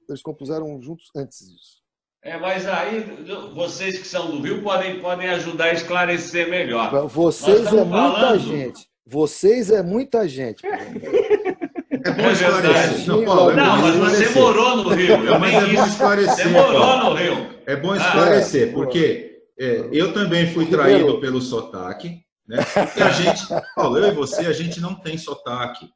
eles compuseram juntos antes disso. É, mas aí vocês que são do Rio podem, podem ajudar a esclarecer melhor. Vocês é muita falando- gente. Vocês é muita gente. É bom É esclarecer. verdade. Não, Paulo, é Não, mas você morou no Rio. Eu Mas é bom esclarecer. Você morou no Rio. É bom Ah, esclarecer, é. porque é, eu também fui traído pelo sotaque, né? Porque a gente, Paulo, eu e você, a gente não tem sotaque.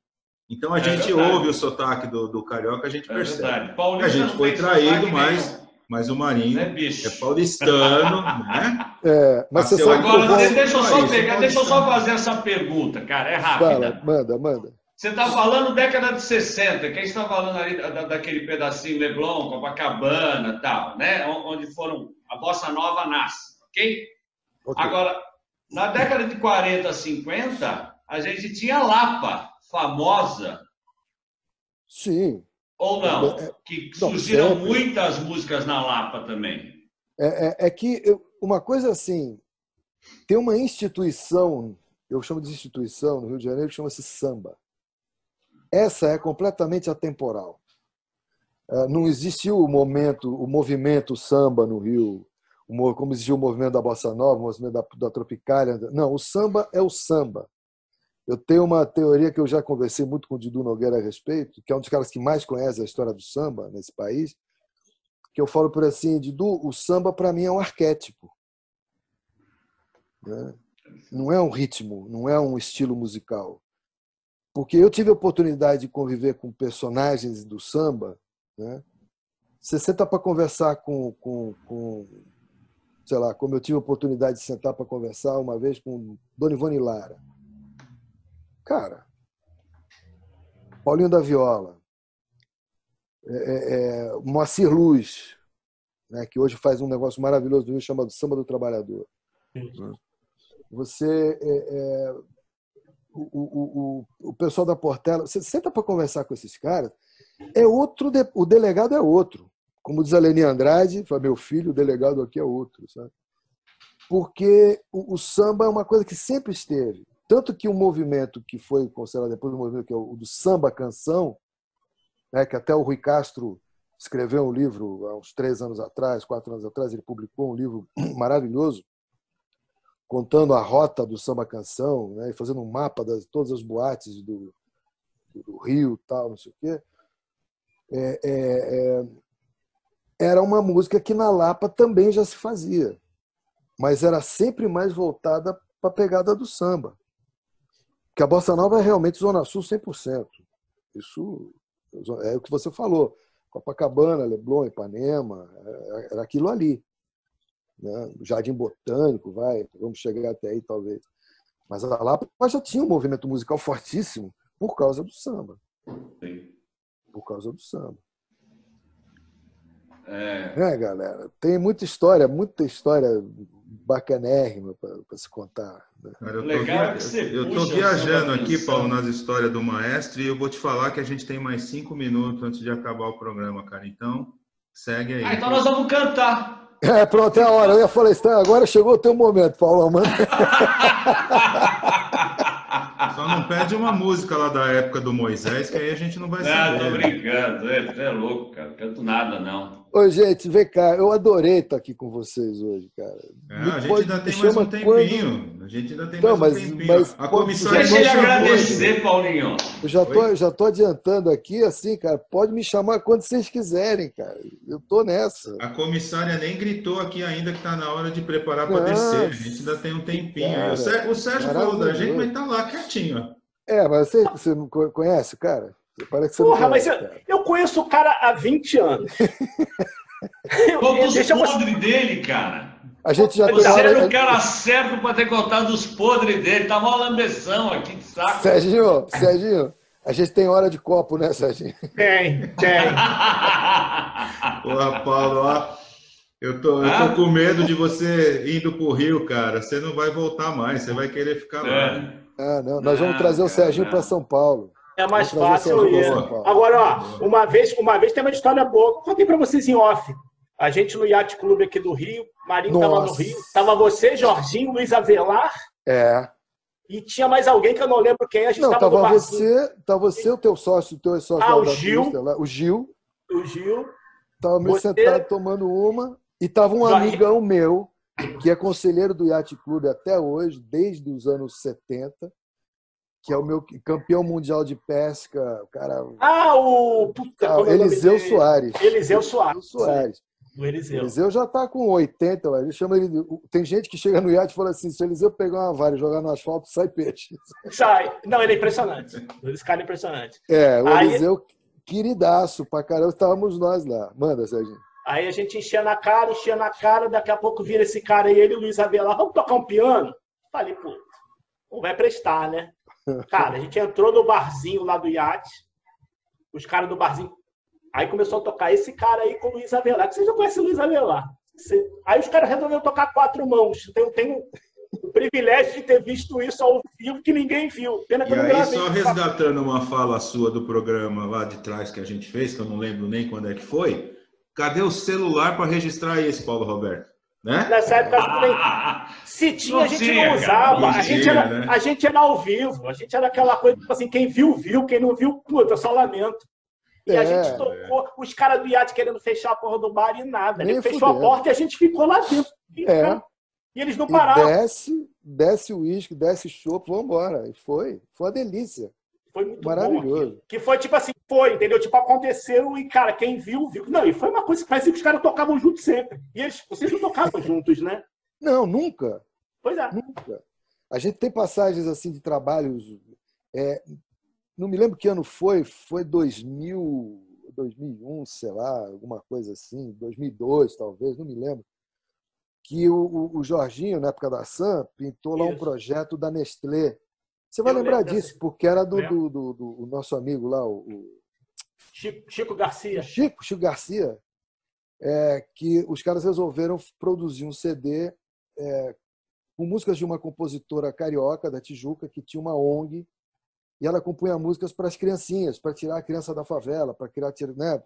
Então a É gente verdade. ouve o sotaque do, do carioca, a gente É percebe. A gente foi traído, mas- Mas o Marinho bicho? é paulistano, né? É, mas você sabe Agora, deixa eu só pegar, deixa eu só fazer essa pergunta, cara. É Fala, rápida. manda, manda. Você está falando década de 60, quem está falando ali da- daquele pedacinho Leblon, Copacabana e tal, né? Onde foram a bossa nova nasce, ok? Agora, na década de 40, 50, a gente tinha Lapa, famosa, Sim. ou não? É, Que não, surgiram sempre. muitas músicas na Lapa também. É, é- é que eu- uma coisa assim, tem uma instituição, eu chamo de instituição no Rio de Janeiro, que chama-se samba. Essa é completamente atemporal. É, Não existiu o momento, o movimento samba no Rio, como existiu o movimento da bossa nova, o movimento da, da tropicália. Não, o samba é o samba. Eu tenho uma teoria que eu já conversei muito com o Didu Nogueira a respeito, que é um dos caras que mais conhece a história do samba nesse país, que eu falo por assim, Didu, o samba para mim é um arquétipo. né? Não é um ritmo, não é um estilo musical. Porque eu tive a oportunidade de conviver com personagens do samba, né? Você senta para conversar com, com, com, sei lá, como eu tive a oportunidade de sentar para conversar uma vez com Dona Ivone Lara. Cara, Paulinho da Viola, é, é, é, Moacir Luz, né, que hoje faz um negócio maravilhoso do Rio chamado Samba do Trabalhador. né? Você. é, é, o, o, o, o pessoal da Portela, você senta para conversar com esses caras, é outro. de- o delegado é outro. Como diz a Leni Andrade, fala, meu filho, o delegado aqui é outro. Sabe? Porque o, o samba é uma coisa que sempre esteve. Tanto que o movimento que foi considerado depois do movimento, que é o do samba canção, né, que até o Rui Castro escreveu um livro há uns três anos atrás, quatro anos atrás, ele publicou um livro maravilhoso contando a rota do samba canção, né, e fazendo um mapa de todas as boates do, do Rio, tal, não sei o quê. É, é, é, era uma música que na Lapa também já se fazia, mas era sempre mais voltada para a pegada do samba. Porque a bossa nova é realmente zona sul 100%. Isso é o que você falou. Copacabana, Leblon, Ipanema, é, era aquilo ali. Né? Jardim Botânico, vai, vamos chegar até aí talvez. Mas a Lapa já tinha um movimento musical fortíssimo por causa do samba. Sim. Por causa do samba. É, É, galera, tem muita história, muita história bacanérrima para se contar. né? Cara, eu tô, Legal é via- você eu tô viajando aqui. Paulo, nas histórias do maestro, e eu vou te falar que a gente tem mais cinco minutos antes de acabar o programa, cara. Então, segue aí. Ah, então nós vamos cantar. É, pronto, é a hora. Eu ia falar isso, agora chegou o teu momento, Paulo. Manda. Só não pede uma música lá da época do Moisés, que aí a gente não vai Não, tô saber. brincando. É, você é louco, cara. Canto nada, não. Ô, gente, vem cá, eu adorei estar aqui com vocês hoje, cara. É, a gente pode- ainda tem mais um tempinho. A gente ainda tem Não, mais um tempinho. mas a comissária Deixa ele já chamou, agradecer, Paulinho. Eu já tô, Oi? já tô adiantando aqui, assim, cara. Pode me chamar quando vocês quiserem, cara. Eu tô nessa. A comissária nem gritou aqui ainda que está na hora de preparar para descer. A gente ainda tem um tempinho. cara, o Sérgio, o Sérgio falou da gente, mas tá lá quietinho. ó. É, mas você, você não co- conhece o cara? Parece que você Porra, mas conhece, eu, cara. eu conheço o cara há 20 anos. Eu- Todos os deixa eu- podres dele, cara. A gente já Você era o cara certo para ter contado os podres dele. Tá uma lambeção aqui de saco. Serginho, Serginho, a gente tem hora de copo, né, Serginho? Tem, tem. Porra, Paulo, ó. Eu tô, eu tô com medo de você indo pro Rio, cara. Você não vai voltar mais, você vai querer ficar lá. É. Ah, não. Nós vamos trazer o Serginho para São Paulo. É mais fácil Paulo. Agora, ó, uma vez, uma vez tem uma história boa. Contei pra vocês em off. A gente no Yacht Clube aqui do Rio, Marinho tava no Nossa. Rio. Tava você, Jorginho, Luiz Avelar É. e tinha mais alguém que eu não lembro quem. A gente Não, tava tava você, tava você, o teu sócio, o teu sócio Ah, o Gil. lá, o Gil, O Gil. tava meio Você- sentado tomando uma, e tava um Jorge- amigão meu, que é conselheiro do Yacht Clube até hoje, desde os anos 70, que é o meu campeão mundial de pesca, o cara, Ah, o. Puta, ah, é o Eliseu? Soares. Eliseu Soares. Eliseu Soares. O Eliseu. Eliseu já está com 80, ué. ele chama ele. Tem gente que chega no iate e fala assim: se o Eliseu pegar uma vara e jogar no asfalto, sai peixe. Sai. Não, ele é impressionante. Esse cara é impressionante. É, o Aí- Eliseu, queridaço pra caramba, estávamos nós lá. Manda, Serginho. Aí a gente enchia na cara, enchia na cara, daqui a pouco vira esse cara aí, ele e o Luiz Avelar, vamos tocar um piano? Falei, pô, não vai prestar, né? Cara, a gente entrou no barzinho lá do iate, os caras do barzinho. Aí começou a tocar esse cara aí com o Luiz Avelar, que você já conhece o Luiz Avelar. Aí os caras resolveram tocar quatro mãos. Eu tenho o privilégio de ter visto isso ao vivo que ninguém viu. Pena que E eu não aí, só resgatando uma fala sua do programa lá de trás que a gente fez, que eu não lembro nem quando é que foi, cadê o celular para registrar esse, Paulo Roberto? Né? Nessa época, Ah, Se tinha, a gente tinha, não cara, usava. não a, gente tinha, era, né? a gente era ao vivo. A gente era aquela coisa, tipo assim, quem viu, viu. Quem não viu, puta, eu só lamento. E a É, gente tocou, os caras do iate querendo fechar a porra do bar e nada. Nem Ele fechou a porta e a gente ficou lá dentro. E, É. e eles não E pararam. desce, desce o uísque, desce chopp, vamos embora. E foi. Foi uma delícia. Foi muito. Maravilhoso. Que foi tipo assim, foi, entendeu? Tipo, aconteceu e, cara, quem viu, viu. Não, e foi uma coisa que parecia que os caras tocavam juntos sempre. E eles, vocês não tocavam juntos, né? Não, nunca. Pois é. Nunca. A gente tem passagens assim de trabalhos. é, não me lembro que ano foi, foi 2000, 2001, sei lá, alguma coisa assim, 2002 talvez, não me lembro. Que o, o- Jorginho, na época da SAM, pintou lá um Isso. projeto da Nestlé. Você vai Eu lembrar disso, dessa- porque era do, do, do- do- nosso amigo lá, o, Chico, Chico Garcia. Chico, Chico Garcia, é, que os caras resolveram produzir um CD é, com músicas de uma compositora carioca da Tijuca que tinha uma ONG e ela compunha músicas para as criancinhas, para tirar a criança da favela, para criar, né?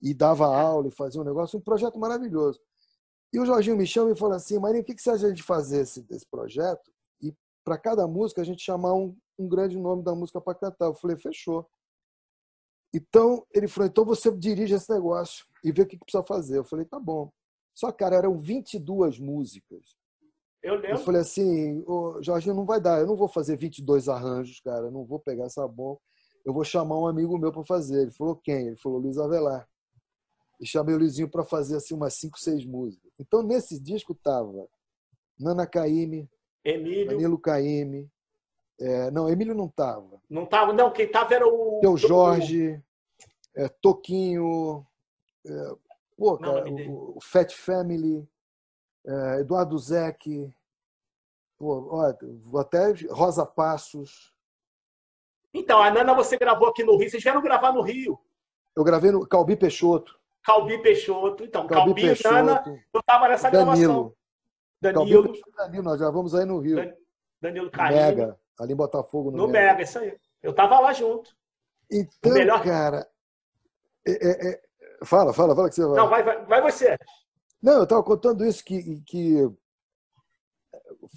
E dava aula e fazia um negócio, um projeto maravilhoso. E o Jorginho me chama e fala assim, Marinho, o que que você acha de fazer esse, esse projeto? Para cada música a gente chamar um, um grande nome da música para cantar. Eu falei, fechou. Então, ele falou, então você dirige esse negócio e vê o que que precisa fazer. Eu falei, tá bom. Só, cara, eram 22 músicas. Eu Eu lembro. falei assim, Ô, Jorginho, não vai dar, eu não vou fazer 22 arranjos, cara, eu não vou pegar essa bomba, eu vou chamar um amigo meu para fazer. Ele falou, quem? Ele falou, Luiz Avelar. E chamei o Luizinho para fazer assim umas 5, 6 músicas. Então, nesse disco tava Nana Caymmi, Emílio. Danilo Caymmi, é, não, Emílio não tava. Não tava, não, quem tava era o. Teu Jorge, é, Toquinho, é, pô, Não, cara, o, o Fat Family, é, Eduardo Zeck, pô, ó, vou até Rosa Passos. Então, a Nana você gravou aqui no Rio. Vocês vieram gravar no Rio. Eu gravei no Calbi Peixoto. Calbi Peixoto. Então, Calbi Calbi e Nana, Peixoto. eu tava nessa gravação. Danilo. Calbi Danilo, Danilo, nós já vamos aí no Rio. Dan- Danilo No Caymmi. Mega, ali em Botafogo, no, No Mega. Mega, isso aí. Eu tava lá junto. Então, melhor- cara. é- é- é- Fala, fala, fala que você vai. Não, vai, vai, vai você. Não, eu estava contando isso que, que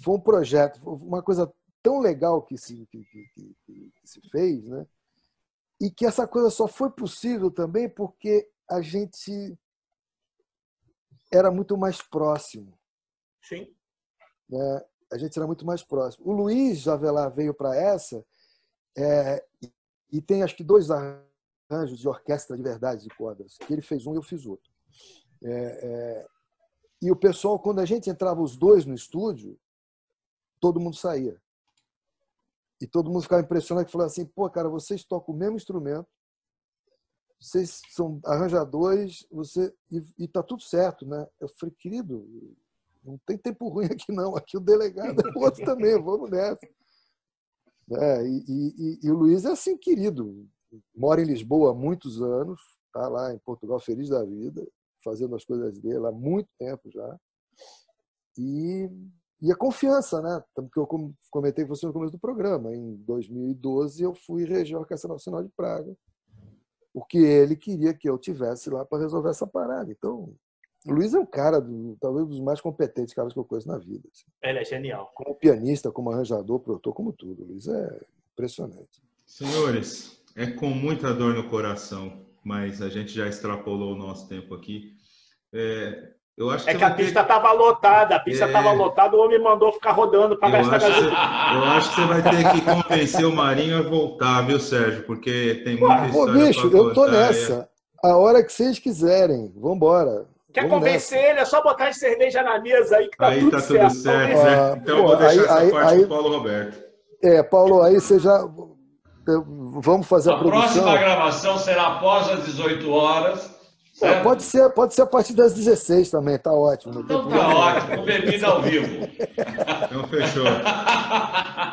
foi um projeto, uma coisa tão legal que se, que- que- que se fez, né? E que essa coisa só foi possível também porque a gente era muito mais próximo, Sim. né? A gente era muito mais próximo. O Luiz Javelar veio para essa é, e- tem acho que dois arranjos de orquestra de verdade de cordas. Que ele fez um e eu fiz outro. É, é, e o pessoal, quando a gente entrava os dois no estúdio, todo mundo saía. E todo mundo ficava impressionado e falava assim: pô, cara, vocês tocam o mesmo instrumento, vocês são arranjadores, você e, e tá tudo certo, né? Eu falei, querido, Não tem tempo ruim aqui, não. Aqui o delegado é outro também, vamos nessa. É, e, e, e, o Luiz é assim, querido. Mora em Lisboa há muitos anos, está lá em Portugal, feliz da vida, fazendo as coisas dele há muito tempo já. E, e a confiança, né? Porque eu comentei com você no começo do programa. Em 2012, eu fui reger a Orquestra Nacional de Praga, porque ele queria que eu tivesse lá para resolver essa parada. Então, o Luiz é um cara, do, talvez dos mais competentes caras que eu conheço na vida. Assim. Ele é genial. Como pianista, como arranjador, produtor, como tudo. O Luiz é impressionante. Senhores, é com muita dor no coração, mas a gente já extrapolou o nosso tempo aqui. É, eu acho que, é que a pista estava ter... lotada, a pista estava é... lotada, o homem mandou ficar rodando para gastar gasolina. Eu acho que você vai ter que convencer o Marinho a voltar, viu, Sérgio? Porque tem muita Pô, história. Bicho, eu tô nessa. É... A hora que vocês quiserem. Vamos embora. Quer Vamos convencer nessa. ele? É só botar as cerveja na mesa aí que tá aí tudo tá certo. Tudo certo né? Então pô, eu vou deixar aí, essa aí, parte aí, pro Paulo Roberto. É, Paulo, aí você já. Vamos fazer a, a produção. A próxima gravação será após as 18 horas. É, pode, ser, pode ser a partir das 16 também, tá ótimo. Então tá ótimo, bebida ao vivo. Então fechou.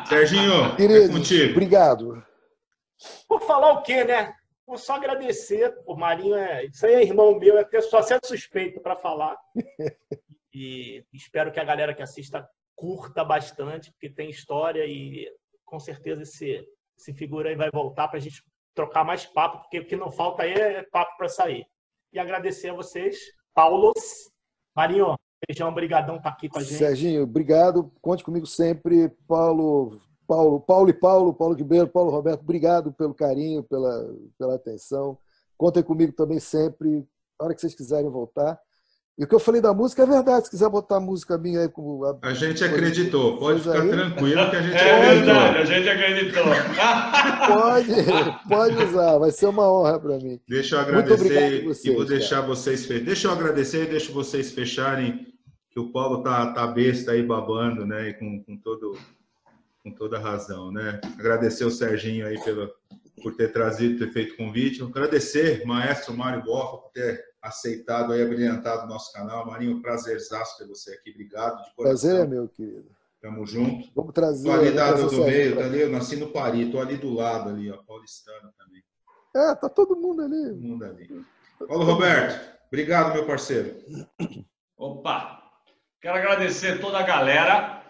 Serginho, é Querido, é contigo. Obrigado. Por falar o quê, né? Vou só agradecer. O Marinho é. Isso aí é irmão meu, é até só sendo suspeito para falar. E espero que a galera que assista curta bastante, porque tem história e com certeza esse, esse figura aí vai voltar para a gente trocar mais papo, porque o que não falta aí é papo para sair. E agradecer a vocês, Paulos. Marinho, beijão, obrigadão estar tá aqui com a gente. Serginho, obrigado. Conte comigo sempre. Paulo, Paulo, Paulo e Paulo, Paulo Belo, Paulo Roberto, obrigado pelo carinho, pela, pela atenção. Contem comigo também sempre, a hora que vocês quiserem voltar. E o que eu falei da música é verdade. Se quiser botar música minha aí como. A, a gente acreditou. Pode ficar aí. tranquilo que a gente é acreditou. É verdade, a gente acreditou. Pode, pode usar, vai ser uma honra para mim. Deixa eu agradecer vocês, e vou deixar cara. vocês. Deixa eu agradecer e deixo vocês fecharem, que o Paulo tá, tá besta aí babando, né? E com, com todo com toda razão, né? Agradecer o Serginho aí pelo, por ter trazido, ter feito o convite. Agradecer maestro Mário Boffa por ter aceitado e brilhantado o nosso canal. Marinho, prazerzaço ter você aqui. Obrigado de coração. Prazer, meu querido. Tamo junto. Vamos trazer. Tô ali dado do meio, tá ali, eu nasci no Pari, tô ali do lado ali, ó, paulistano também. É, tá todo mundo ali. Todo mundo ali. Paulo Roberto, obrigado, meu parceiro. Opa! Quero agradecer toda a galera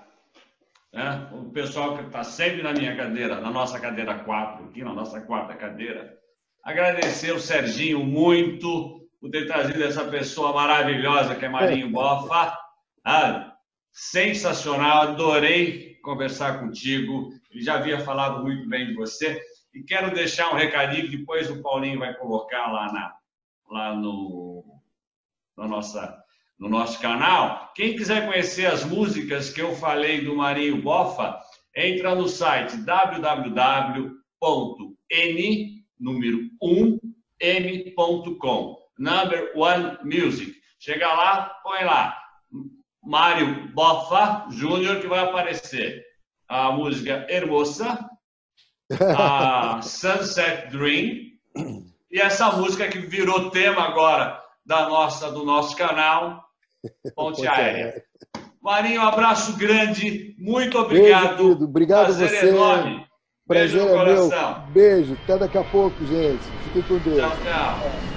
né? o pessoal que está sempre na minha cadeira, na nossa cadeira 4, aqui na nossa quarta cadeira. Agradecer o Serginho muito por ter trazido essa pessoa maravilhosa que é Marinho Bofa. Ah, sensacional, adorei conversar contigo. Ele já havia falado muito bem de você. E quero deixar um recadinho que depois o Paulinho vai colocar lá, na, lá no, na nossa no nosso canal. Quem quiser conhecer as músicas que eu falei do Marinho Bofa, entra no site www.n, número 1, m.com, number one music. Chega lá, põe lá, Mário Bofa Júnior, que vai aparecer a música Hermosa, a Sunset Dream, e essa música que virou tema agora da nossa, do nosso canal, Ponte Aérea. Marinho, um abraço grande, muito obrigado. Beijo, Obrigado Prazer você. enorme. Prazer Beijo no é coração. Meu. Beijo, até daqui a pouco, gente. Fiquem com Deus. Tchau, tchau.